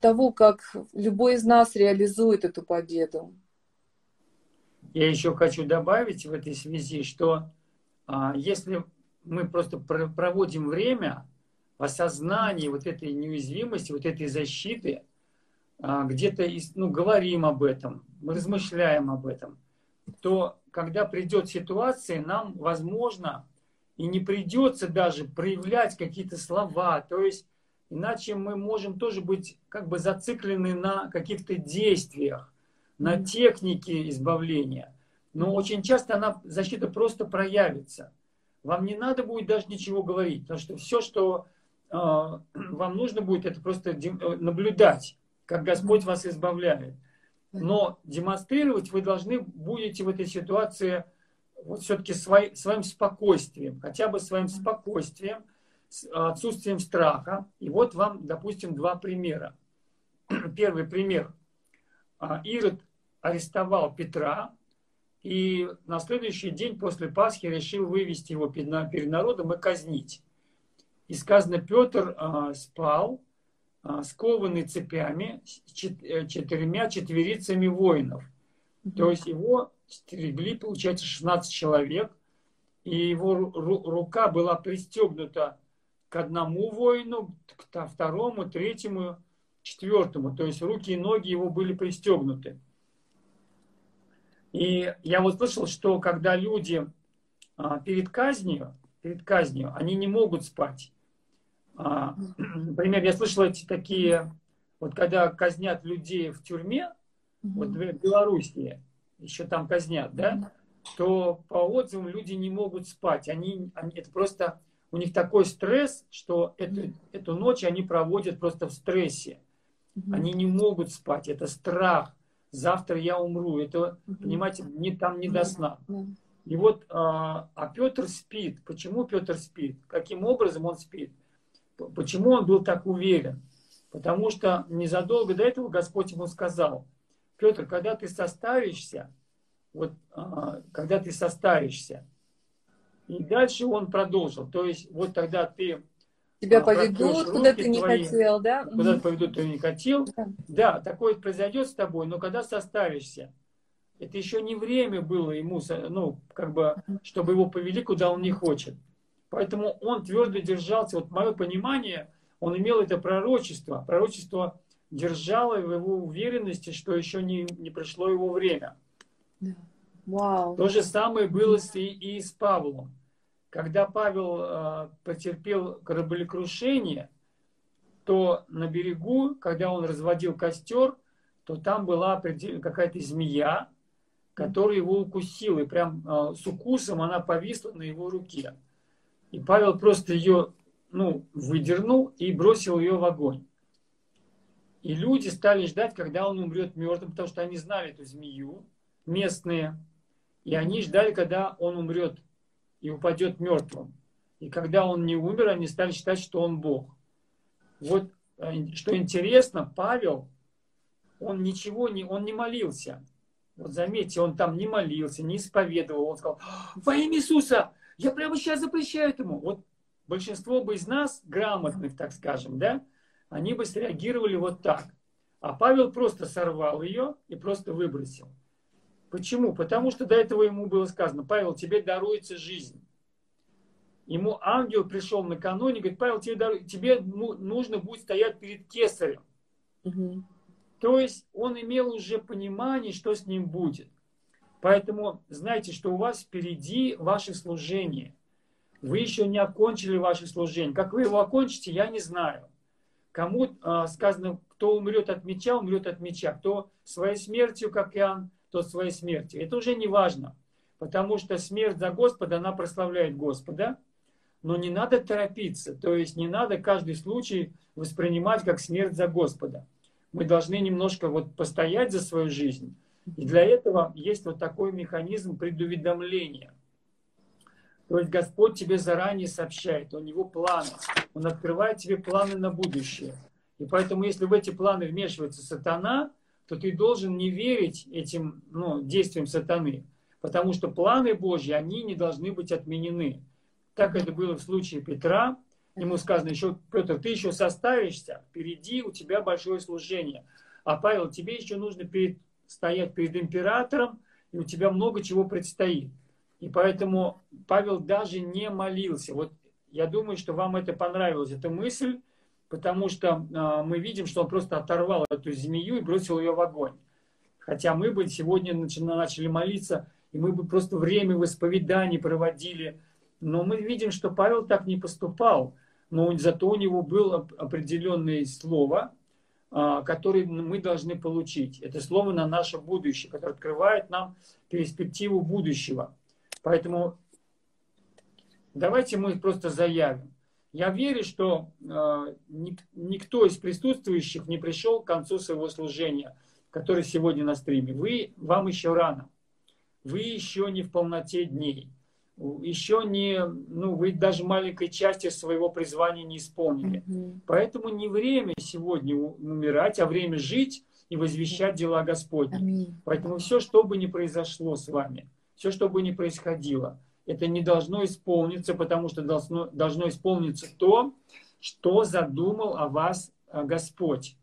того, как любой из нас реализует эту победу.
я еще хочу добавить в этой связи, что а, если мы просто проводим время в осознании вот этой неуязвимости, вот этой защиты, а, где-то ну, говорим об этом, мы размышляем об этом, то когда придет ситуация, нам, возможно, и не придется даже проявлять какие-то слова. То есть, иначе мы можем тоже быть как бы зациклены на каких-то действиях, на технике избавления. Но очень часто она, защита просто проявится. Вам не надо будет даже ничего говорить, потому что все, что э, вам нужно будет, это просто э, наблюдать, как Господь вас избавляет. Но демонстрировать вы должны будете в этой ситуации вот все-таки свой, своим спокойствием, хотя бы своим спокойствием, отсутствием страха. И вот вам, допустим, два примера. Первый пример. А, Ирод арестовал Петра, и на следующий день после Пасхи решил вывести его перед народом и казнить. И сказано, Петр а, спал, а, скованный цепями, э, четырьмя четверицами воинов. То есть его стерегли, получается, 16 человек, и его рука была пристегнута к одному воину, к второму, третьему, четвертому. То есть руки и ноги его были пристегнуты. И я вот слышал, что когда люди а, перед казнью, перед казнью, они не могут спать. А, например, я слышал эти такие, вот когда казнят людей в тюрьме, вот в Белоруссии, еще там казнят, да, то по отзывам люди не могут спать. Они, они это просто у них такой стресс, что эту, эту ночь они проводят просто в стрессе. Они не могут спать. Это страх. Завтра я умру. Это, понимаете, не, там не до сна. И вот, а, а Петр спит. Почему Петр спит? Каким образом он спит? Почему он был так уверен? Потому что незадолго до этого Господь ему сказал, Петр, когда ты состаришься, вот а, когда ты состаришься, и дальше он продолжил, то есть вот тогда ты
Тебя а, поведут, куда ты не твои, хотел, да?
Куда ты поведут, ты не хотел. Да. да, такое произойдет с тобой, но когда состаришься, это еще не время было ему, ну, как бы, чтобы его повели, куда он не хочет. Поэтому он твердо держался. Вот мое понимание, он имел это пророчество. Пророчество держало в его уверенности, что еще не, не пришло его время. Вау. То же самое было и, и с Павлом. Когда Павел э, потерпел кораблекрушение, то на берегу, когда он разводил костер, то там была какая-то змея, которая его укусила. И прям э, с укусом она повисла на его руке. И Павел просто ее ну, выдернул и бросил ее в огонь. И люди стали ждать, когда он умрет мертвым, потому что они знали эту змею, местные. И они ждали, когда он умрет и упадет мертвым. И когда он не умер, они стали считать, что он Бог. Вот э, что интересно, Павел, он ничего не, он не молился. Вот заметьте, он там не молился, не исповедовал. Он сказал, во имя Иисуса, я прямо сейчас запрещаю этому. Вот большинство бы из нас, грамотных, так скажем, да, они бы среагировали вот так. А Павел просто сорвал ее и просто выбросил. Почему? Потому что до этого ему было сказано, Павел, тебе даруется жизнь. Ему ангел пришел накануне, говорит, Павел, тебе, дару... тебе нужно будет стоять перед кесарем. Угу. То есть он имел уже понимание, что с ним будет. Поэтому знайте, что у вас впереди ваше служение. Вы еще не окончили ваше служение. Как вы его окончите, я не знаю. Кому э, сказано, кто умрет от меча, умрет от меча. Кто своей смертью, как Иоанн, тот своей смертью. Это уже не важно. Потому что смерть за Господа, она прославляет Господа. Но не надо торопиться. То есть не надо каждый случай воспринимать как смерть за Господа. Мы должны немножко вот постоять за свою жизнь и для этого есть вот такой механизм предуведомления. То есть Господь тебе заранее сообщает, у него планы. Он открывает тебе планы на будущее. И поэтому, если в эти планы вмешивается сатана, то ты должен не верить этим ну, действиям сатаны. Потому что планы Божьи, они не должны быть отменены. Так это было в случае Петра. Ему сказано, еще, Петр, ты еще составишься, впереди у тебя большое служение. А Павел, тебе еще нужно перед стоять перед императором, и у тебя много чего предстоит. И поэтому Павел даже не молился. Вот я думаю, что вам это понравилось, эта мысль, потому что э, мы видим, что он просто оторвал эту змею и бросил ее в огонь. Хотя мы бы сегодня начали молиться, и мы бы просто время в исповедании проводили. Но мы видим, что Павел так не поступал. Но зато у него было определенное слово, а, которое мы должны получить. Это слово на наше будущее, которое открывает нам перспективу будущего. Поэтому давайте мы просто заявим. Я верю, что э, никто из присутствующих не пришел к концу своего служения, который сегодня на стриме. Вы, вам еще рано. Вы еще не в полноте дней. Еще не, ну, вы даже маленькой части своего призвания не исполнили. Mm-hmm. Поэтому не время сегодня умирать, а время жить и возвещать дела Господня. Mm-hmm. Поэтому все, что бы ни произошло с вами, все, что бы ни происходило, это не должно исполниться, потому что должно, должно исполниться то, что задумал о вас э, Господь.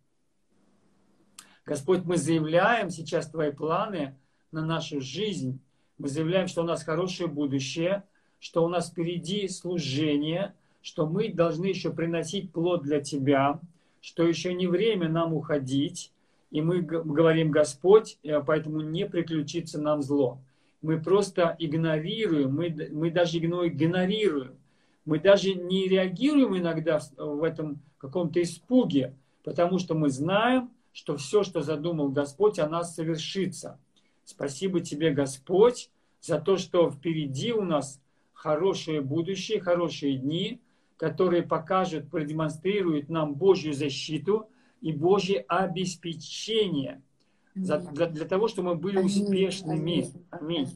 Господь, мы заявляем сейчас Твои планы на нашу жизнь. Мы заявляем, что у нас хорошее будущее, что у нас впереди служение, что мы должны еще приносить плод для Тебя, что еще не время нам уходить. И мы говорим, Господь, э, поэтому не приключится нам зло мы просто игнорируем, мы, мы даже игнорируем, мы даже не реагируем иногда в, этом каком-то испуге, потому что мы знаем, что все, что задумал Господь, о нас совершится. Спасибо тебе, Господь, за то, что впереди у нас хорошее будущее, хорошие дни, которые покажут, продемонстрируют нам Божью защиту и Божье обеспечение – за, для, для того, чтобы мы были успешными. Аминь.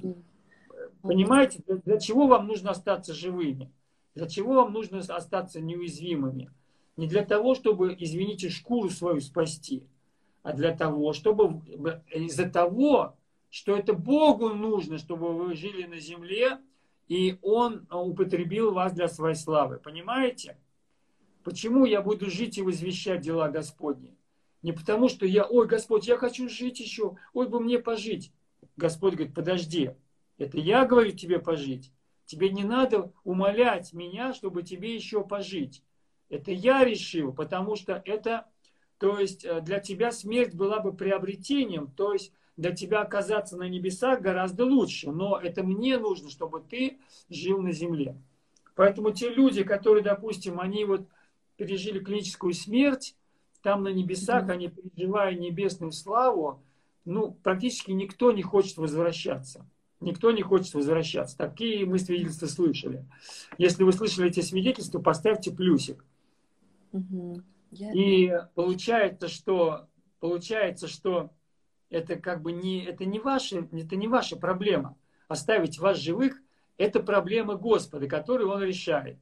Понимаете, для, для чего вам нужно остаться живыми? Для чего вам нужно остаться неуязвимыми? Не для того, чтобы, извините, шкуру свою спасти, а для того, чтобы из-за того, что это Богу нужно, чтобы вы жили на земле, и Он употребил вас для своей славы. Понимаете? Почему я буду жить и возвещать дела Господни? Не потому, что я, ой, Господь, я хочу жить еще, ой, бы мне пожить. Господь говорит, подожди, это я говорю тебе пожить. Тебе не надо умолять меня, чтобы тебе еще пожить. Это я решил, потому что это, то есть э, для тебя смерть была бы приобретением, то есть для тебя оказаться на небесах гораздо лучше, но это мне нужно, чтобы ты жил на земле. Поэтому те люди, которые, допустим, они вот пережили клиническую смерть, там на небесах, они переживая небесную славу, ну, практически никто не хочет возвращаться. Никто не хочет возвращаться. Такие мы свидетельства слышали. Если вы слышали эти свидетельства, поставьте плюсик. И получается, что получается, что это как бы не это не ваша это не ваша проблема. Оставить вас живых это проблема Господа, которую Он решает.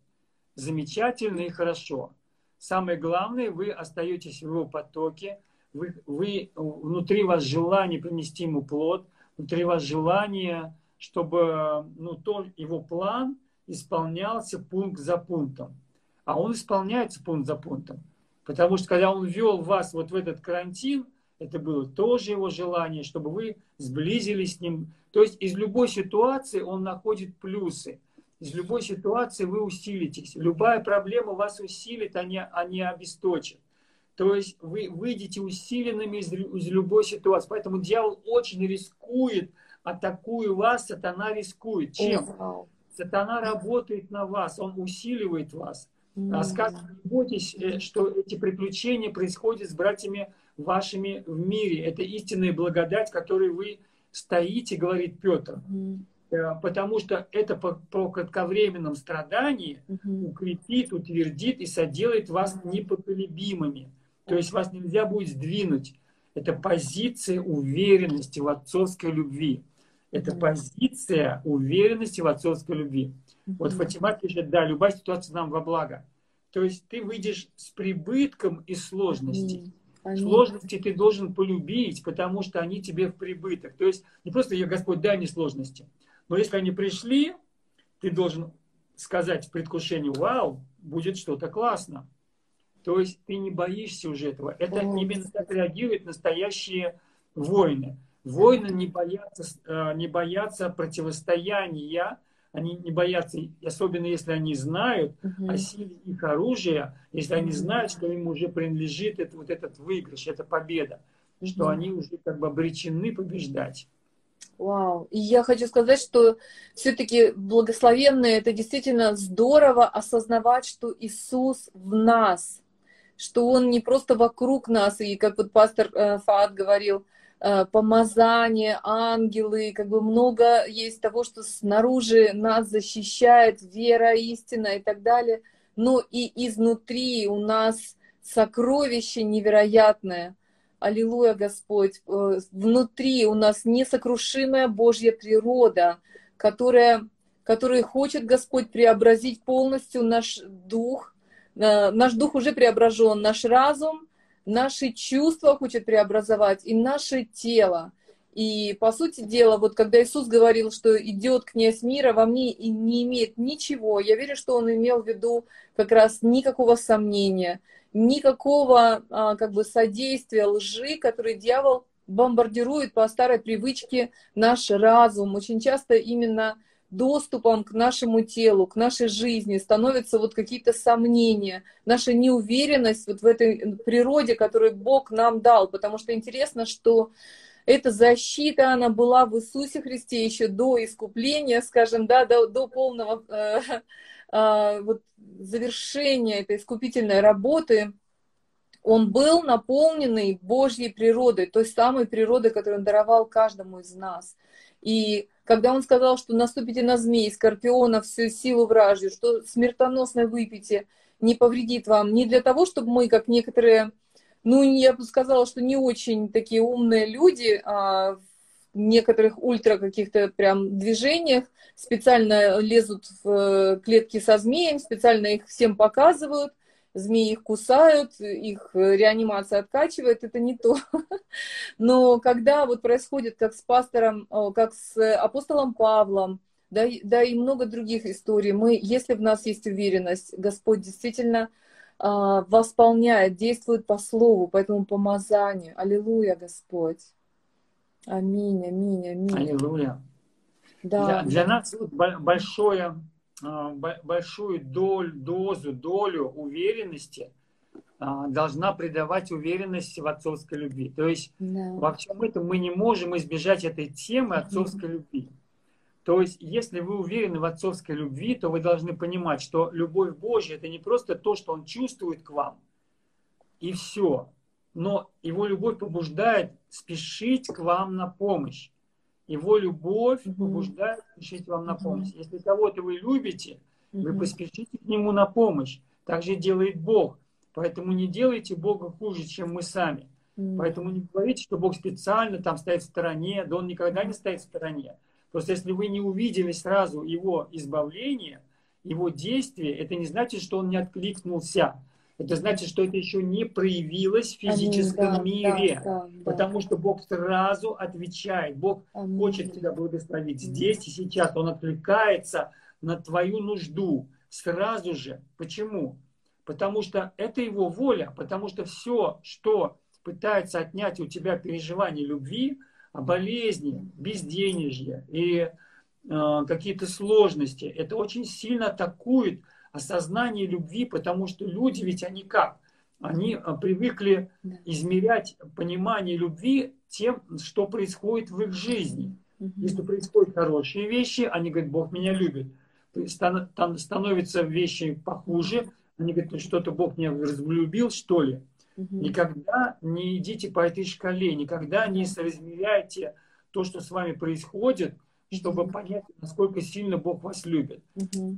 Замечательно и хорошо. Самое главное, вы остаетесь в его потоке, вы, вы, внутри вас желание принести ему плод, внутри вас желание, чтобы ну, то, его план исполнялся пункт за пунктом. А он исполняется пункт за пунктом. Потому что когда он ввел вас вот в этот карантин, это было тоже его желание, чтобы вы сблизились с ним. То есть из любой ситуации он находит плюсы из любой ситуации вы усилитесь. Любая проблема вас усилит, а не, а не обесточит. То есть вы выйдете усиленными из, из любой ситуации. Поэтому дьявол очень рискует, атакуя вас, сатана рискует. Чем? Сатана работает на вас, он усиливает вас. А сказано, не бойтесь, э, что эти приключения происходят с братьями вашими в мире. Это истинная благодать, которой вы стоите, говорит Петр. Потому что это по, по кратковременном страдании угу. укрепит, утвердит и соделает вас непоколебимыми. То есть вас нельзя будет сдвинуть. Это позиция уверенности в отцовской любви. Это угу. позиция уверенности в отцовской любви. Угу. Вот Фатима пишет, да, любая ситуация нам во благо. То есть ты выйдешь с прибытком из сложностей. Угу. Сложности ты должен полюбить, потому что они тебе в прибыток. То есть не просто я, Господь, дай мне сложности. Но если они пришли, ты должен сказать в предвкушении, вау, будет что-то классно. То есть ты не боишься уже этого. Это именно так реагируют настоящие воины. Воины не боятся, э, не боятся противостояния, они не боятся, особенно если они знают угу. о силе их оружия, если они знают, что им уже принадлежит это, вот этот выигрыш, эта победа, угу. что они уже как бы обречены побеждать.
Вау. И я хочу сказать, что все-таки благословенное это действительно здорово осознавать, что Иисус в нас, что Он не просто вокруг нас, и как вот пастор э, Фаад говорил, э, помазание, ангелы, как бы много есть того, что снаружи нас защищает, вера, истина и так далее, но и изнутри у нас сокровище невероятное – Аллилуйя, Господь. Э, внутри у нас несокрушимая Божья природа, которая, которая хочет, Господь, преобразить полностью наш дух. Э, наш дух уже преображен, наш разум, наши чувства хочет преобразовать и наше тело. И, по сути дела, вот когда Иисус говорил, что идет князь мира, во мне и не имеет ничего, я верю, что он имел в виду как раз никакого сомнения – никакого а, как бы содействия лжи, который дьявол бомбардирует по старой привычке наш разум. Очень часто именно доступом к нашему телу, к нашей жизни становятся вот какие-то сомнения, наша неуверенность вот в этой природе, которую Бог нам дал. Потому что интересно, что эта защита, она была в Иисусе Христе еще до искупления, скажем, да, до, до полного э, вот, завершения этой искупительной работы, он был наполненный Божьей природой, той самой природой, которую он даровал каждому из нас. И когда он сказал, что наступите на змей, скорпиона, всю силу вражью, что смертоносное выпейте не повредит вам, не для того, чтобы мы, как некоторые, ну, я бы сказала, что не очень такие умные люди, а некоторых ультра каких-то прям движениях специально лезут в э, клетки со змеем, специально их всем показывают, змеи их кусают, их реанимация откачивает, это не то. Но когда вот происходит, как с пастором, как с апостолом Павлом, да, да и много других историй, мы, если в нас есть уверенность, Господь действительно а, восполняет, действует по слову, по этому помазанию. Аллилуйя, Господь. Аминь, аминь, аминь.
Аллилуйя. Да. Для, для нас большое, а, большую долю, дозу, долю уверенности а, должна придавать уверенность в отцовской любви. То есть да. во всем этом мы не можем избежать этой темы отцовской любви. То есть, если вы уверены в отцовской любви, то вы должны понимать, что любовь Божья это не просто то, что Он чувствует к вам, и все. Но Его любовь побуждает спешить к вам на помощь. Его любовь побуждает спешить вам на помощь. Если кого-то вы любите, вы поспешите к нему на помощь. Так же делает Бог. Поэтому не делайте Бога хуже, чем мы сами. Поэтому не говорите, что Бог специально там стоит в стороне, да Он никогда не стоит в стороне. Просто если вы не увидели сразу Его избавление, Его действие, это не значит, что Он не откликнулся это значит, что это еще не проявилось в физическом Аминь, да, мире. Да, да, потому что Бог сразу отвечает. Бог Аминь. хочет тебя благословить здесь и сейчас. Он отвлекается на твою нужду сразу же. Почему? Потому что это его воля. Потому что все, что пытается отнять у тебя переживание любви, болезни, безденежья и э, какие-то сложности, это очень сильно атакует осознание любви, потому что люди ведь они как? Они а, привыкли измерять понимание любви тем, что происходит в их жизни. Если происходят хорошие вещи, они говорят, Бог меня любит. Становятся вещи похуже, они говорят, ну что-то Бог меня разлюбил, что ли. Никогда не идите по этой шкале, никогда не соизмеряйте то, что с вами происходит, чтобы понять, насколько сильно Бог вас любит. Угу.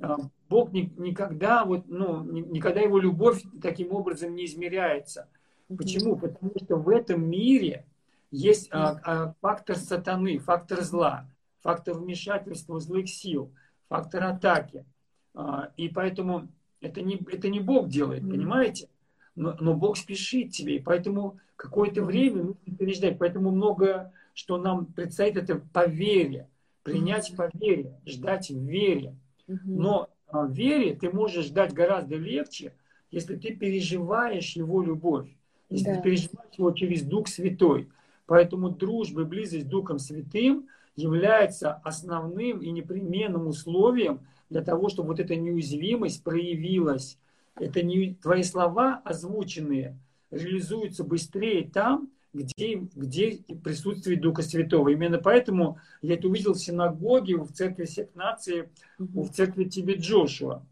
Бог ни, никогда, вот, ну, никогда его любовь таким образом не измеряется. Почему? Потому что в этом мире есть а, а, фактор сатаны, фактор зла, фактор вмешательства злых сил, фактор атаки. А, и поэтому это не, это не Бог делает, понимаете? Но, но Бог спешит тебе, и поэтому какое-то время нужно переждать. Поэтому много, что нам предстоит, это по вере принять по вере, ждать в вере. Но в вере ты можешь ждать гораздо легче, если ты переживаешь его любовь, если да. ты переживаешь его через Дух Святой. Поэтому дружба и близость с Духом Святым является основным и непременным условием для того, чтобы вот эта неуязвимость проявилась. Это не твои слова озвученные реализуются быстрее там, где, где присутствует Духа Святого. Именно поэтому я это увидел в синагоге, в церкви всех наций, в церкви Тебе Джошуа.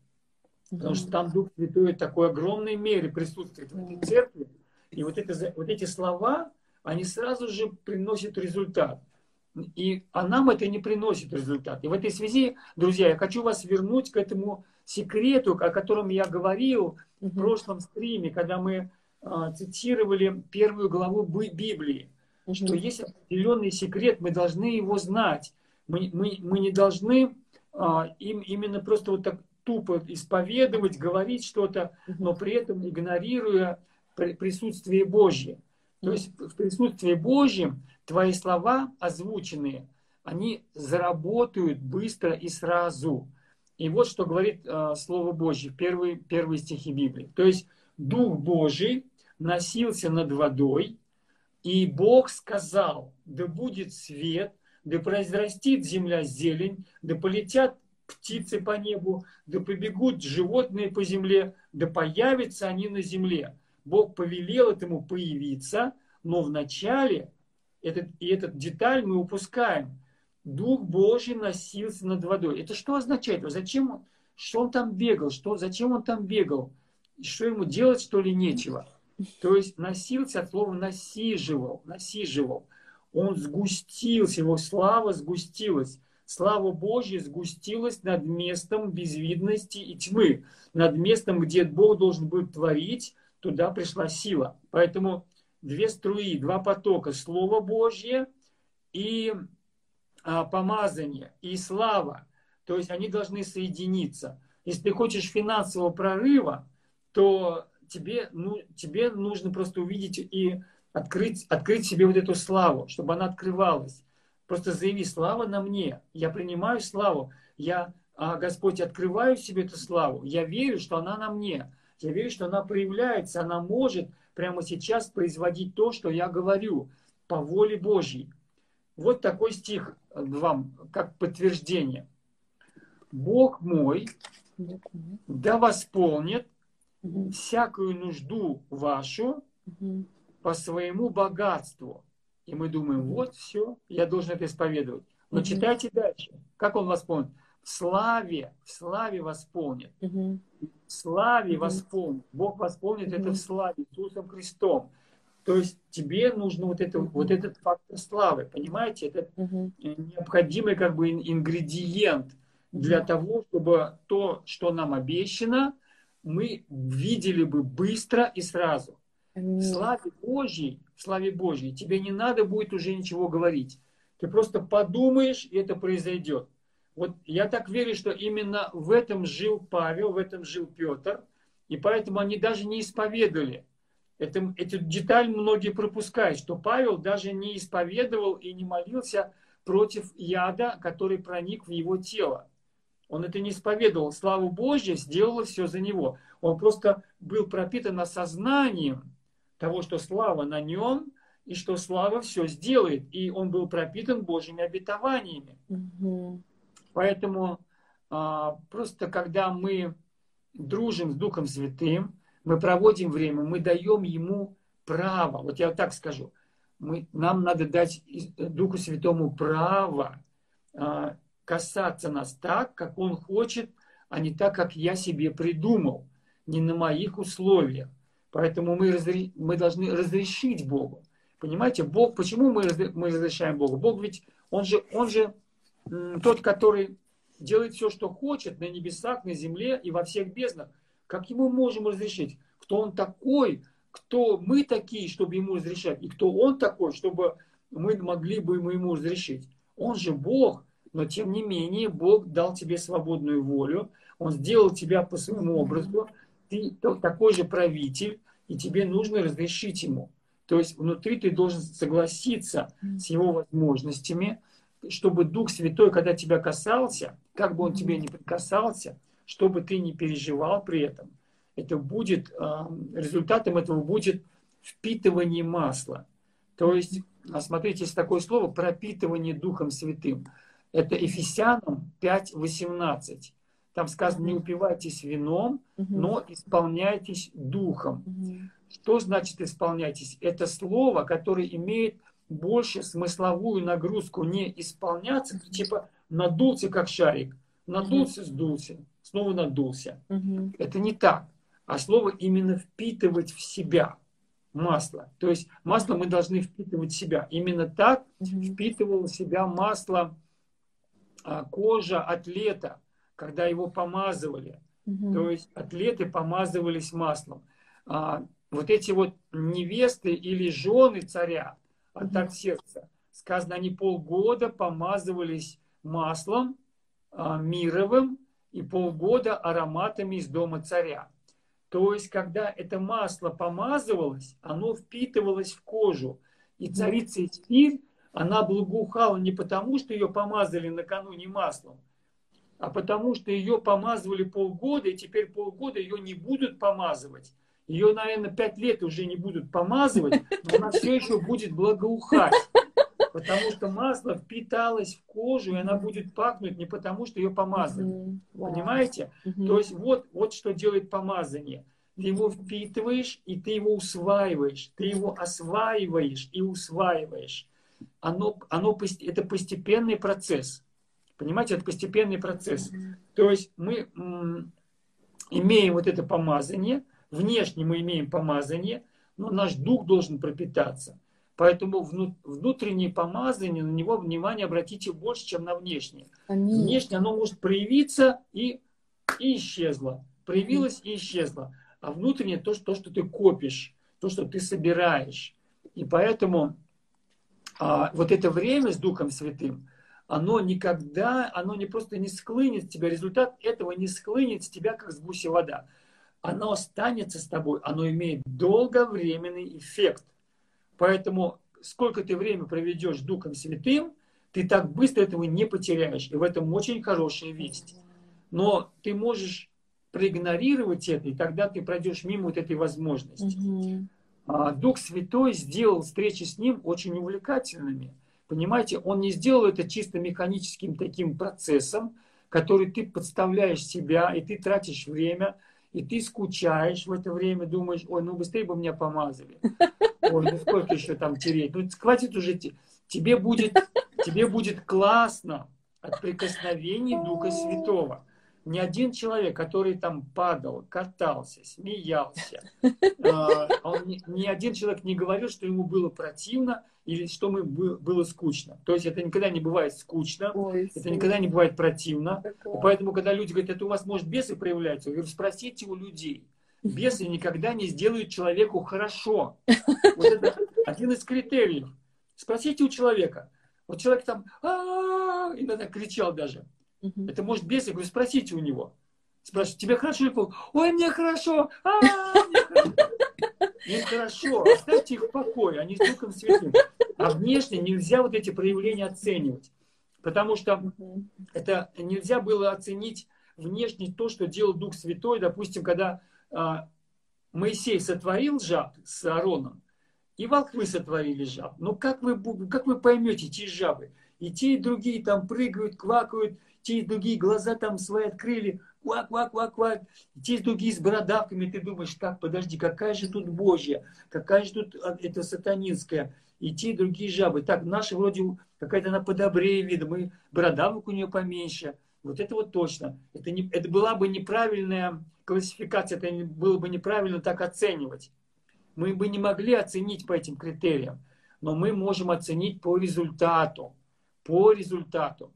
Потому что там Дух Святой в такой огромной мере присутствует в этой церкви. И вот, это, вот эти слова, они сразу же приносят результат. И, а нам это не приносит результат. И в этой связи, друзья, я хочу вас вернуть к этому секрету, о котором я говорил в прошлом стриме, когда мы цитировали первую главу Библии, что есть определенный секрет, мы должны его знать. Мы, мы, мы не должны а, им именно просто вот так тупо исповедовать, говорить что-то, но при этом игнорируя присутствие Божье. То есть в присутствии Божьем твои слова озвученные, они заработают быстро и сразу. И вот что говорит э, Слово Божье, первые, первые стихи Библии. То есть Дух Божий носился над водой, и Бог сказал, да будет свет, да произрастит земля зелень, да полетят птицы по небу, да побегут животные по земле, да появятся они на земле. Бог повелел этому появиться, но вначале этот, и этот деталь мы упускаем. Дух Божий носился над водой. Это что означает? Зачем он, что он там бегал? Что, зачем он там бегал? Что ему делать, что ли, нечего? То есть носился от слова насиживал, насиживал. Он сгустился, его слава сгустилась слава Божья сгустилась над местом безвидности и тьмы, над местом, где Бог должен был творить, туда пришла сила. Поэтому две струи, два потока, Слово Божье и а, помазание, и слава. То есть они должны соединиться. Если ты хочешь финансового прорыва, то тебе, ну, тебе нужно просто увидеть и открыть, открыть себе вот эту славу, чтобы она открывалась. Просто заяви, слава на мне. Я принимаю славу. Я, а, Господь, открываю себе эту славу. Я верю, что она на мне. Я верю, что она проявляется. Она может прямо сейчас производить то, что я говорю по воле Божьей. Вот такой стих вам, как подтверждение. Бог мой да восполнит всякую нужду вашу по своему богатству и мы думаем, вот все, я должен это исповедовать. Но угу. читайте дальше. Как он восполнит? В славе, в славе восполнит. Угу. В славе угу. восполнит. Бог восполнит угу. это в славе Иисусом Христом. То есть тебе нужно вот, это, вот этот фактор славы, понимаете? Это угу. необходимый как бы ингредиент для того, чтобы то, что нам обещано, мы видели бы быстро и сразу. В славе Божьей славе Божьей. Тебе не надо будет уже ничего говорить. Ты просто подумаешь, и это произойдет. Вот я так верю, что именно в этом жил Павел, в этом жил Петр, и поэтому они даже не исповедовали. Это, эту деталь многие пропускают, что Павел даже не исповедовал и не молился против яда, который проник в его тело. Он это не исповедовал. Славу Божью сделала все за него. Он просто был пропитан осознанием, того, что слава на нем, и что слава все сделает. И он был пропитан Божьими обетованиями. Угу. Поэтому а, просто когда мы дружим с Духом Святым, мы проводим время, мы даем ему право. Вот я так скажу. Мы, нам надо дать Духу Святому право а, касаться нас так, как он хочет, а не так, как я себе придумал, не на моих условиях. Поэтому мы, разре... мы должны разрешить Богу. Понимаете, Бог, почему мы, разре... мы разрешаем Богу? Бог ведь, Он же, он же тот, который делает все, что хочет на небесах, на земле и во всех безднах. Как Ему можем разрешить? Кто Он такой? Кто мы такие, чтобы Ему разрешать? И кто Он такой, чтобы мы могли бы Ему разрешить? Он же Бог, но тем не менее Бог дал тебе свободную волю. Он сделал тебя по своему образу. Ты такой же правитель и тебе нужно разрешить ему. То есть внутри ты должен согласиться с его возможностями, чтобы Дух Святой, когда тебя касался, как бы он тебе не прикасался, чтобы ты не переживал при этом, это будет, результатом этого будет впитывание масла. То есть а смотрите, есть такое слово пропитывание Духом Святым. Это Ефесянам 5.18. Там сказано, не упивайтесь вином, но исполняйтесь Духом. Что значит исполняйтесь? Это слово, которое имеет больше смысловую нагрузку не исполняться, типа надулся как шарик, надулся, сдулся, снова надулся. Это не так. А слово именно впитывать в себя масло. То есть масло мы должны впитывать в себя. Именно так впитывало в себя масло кожа атлета, когда его помазывали. То есть атлеты помазывались маслом. А, вот эти вот невесты или жены царя от mm сердца, сказано, они полгода помазывались маслом а, мировым и полгода ароматами из дома царя. То есть, когда это масло помазывалось, оно впитывалось в кожу. И царица Эстирь, она благоухала не потому, что ее помазали накануне маслом, а потому что ее помазывали полгода, и теперь полгода ее не будут помазывать. Ее, наверное, пять лет уже не будут помазывать, но она все еще будет благоухать. Потому что масло впиталось в кожу, и она будет пахнуть не потому, что ее помазали. Mm-hmm. Понимаете? Mm-hmm. То есть вот, вот что делает помазание. Ты его впитываешь, и ты его усваиваешь. Ты его осваиваешь и усваиваешь. Оно, оно, это постепенный процесс. Понимаете, это постепенный процесс. Mm-hmm. То есть мы м, имеем вот это помазание, внешне мы имеем помазание, но наш дух должен пропитаться. Поэтому внутреннее помазание, на него внимание обратите больше, чем на внешнее. Аминь. Внешне оно может проявиться и, и исчезло. Проявилось Аминь. и исчезло. А внутреннее то, то, что ты копишь, то, что ты собираешь. И поэтому а, вот это время с Духом Святым, оно никогда, оно не просто не склынет с тебя, результат этого не склынет с тебя, как с гуси вода. Оно останется с тобой, оно имеет долговременный эффект. Поэтому сколько ты время проведешь Духом Святым, ты так быстро этого не потеряешь. И в этом очень хорошая весть. Но ты можешь проигнорировать это, и тогда ты пройдешь мимо вот этой возможности. Угу. Дух Святой сделал встречи с Ним очень увлекательными. Понимаете, Он не сделал это чисто механическим таким процессом, который ты подставляешь себя, и ты тратишь время, и ты скучаешь в это время, думаешь, ой, ну быстрее бы меня помазали. Ой, ну сколько еще там тереть? Ну хватит уже, тебе будет, тебе будет классно от прикосновений Духа Святого. Ни один человек, который там падал, катался, смеялся, а, он, ни один человек не говорил, что ему было противно, или что мы было скучно. То есть это никогда не бывает скучно, Ой, это никогда не бывает противно. И поэтому, когда люди говорят, это у вас может бесы проявляются, я говорю, спросите у людей. Бесы никогда не сделают человеку хорошо. Вот это один из критериев. Спросите у человека. Вот человек там иногда кричал даже. Это может бес, я говорю, спросите у него. Спрашиваю, тебе хорошо или плохо? Ой, мне хорошо. Им хорошо, оставьте их в покое, они с Духом Святым. А внешне нельзя вот эти проявления оценивать. Потому что это нельзя было оценить внешне то, что делал Дух Святой. Допустим, когда а, Моисей сотворил жаб с Аароном, и волхвы сотворили жаб. Но как вы, как вы поймете эти жабы? И те, и другие там прыгают, квакают, те другие глаза там свои открыли, квак, квак, квак, квак. Те другие с бородавками, ты думаешь, так, подожди, какая же тут Божья, какая же тут а, это сатанинская и те, другие жабы. Так, наши вроде какая-то она подобрее вида, мы бородавок у нее поменьше. Вот это вот точно. Это, не, это была бы неправильная классификация, это было бы неправильно так оценивать. Мы бы не могли оценить по этим критериям, но мы можем оценить по результату. По результату.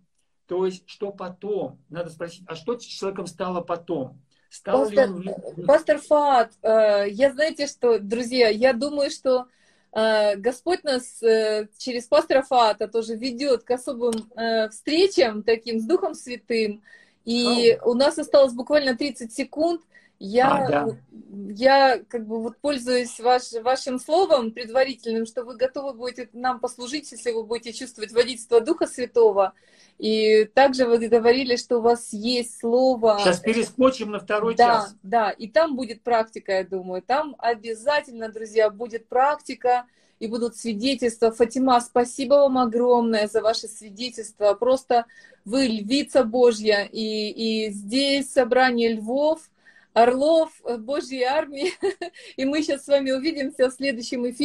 То есть, что потом? Надо спросить, а что с человеком стало потом? Стал
пастор, ли он... пастор Фат, э, я знаете что, друзья, я думаю, что Э, Господь нас э, через пастора Фата тоже ведет к особым встречам таким с Духом Святым. И у нас осталось буквально 30 секунд. Я, а, да. я как бы вот пользуюсь ваш, вашим словом предварительным, что вы готовы будете нам послужить, если вы будете чувствовать водительство Духа Святого. И также вы говорили, что у вас есть слово...
Сейчас перескочим на второй
да,
час.
Да, и там будет практика, я думаю. Там обязательно, друзья, будет практика и будут свидетельства. Фатима, спасибо вам огромное за ваше свидетельство. Просто вы львица Божья, и, и здесь собрание львов, орлов Божьей армии. И мы сейчас с вами увидимся в следующем эфире.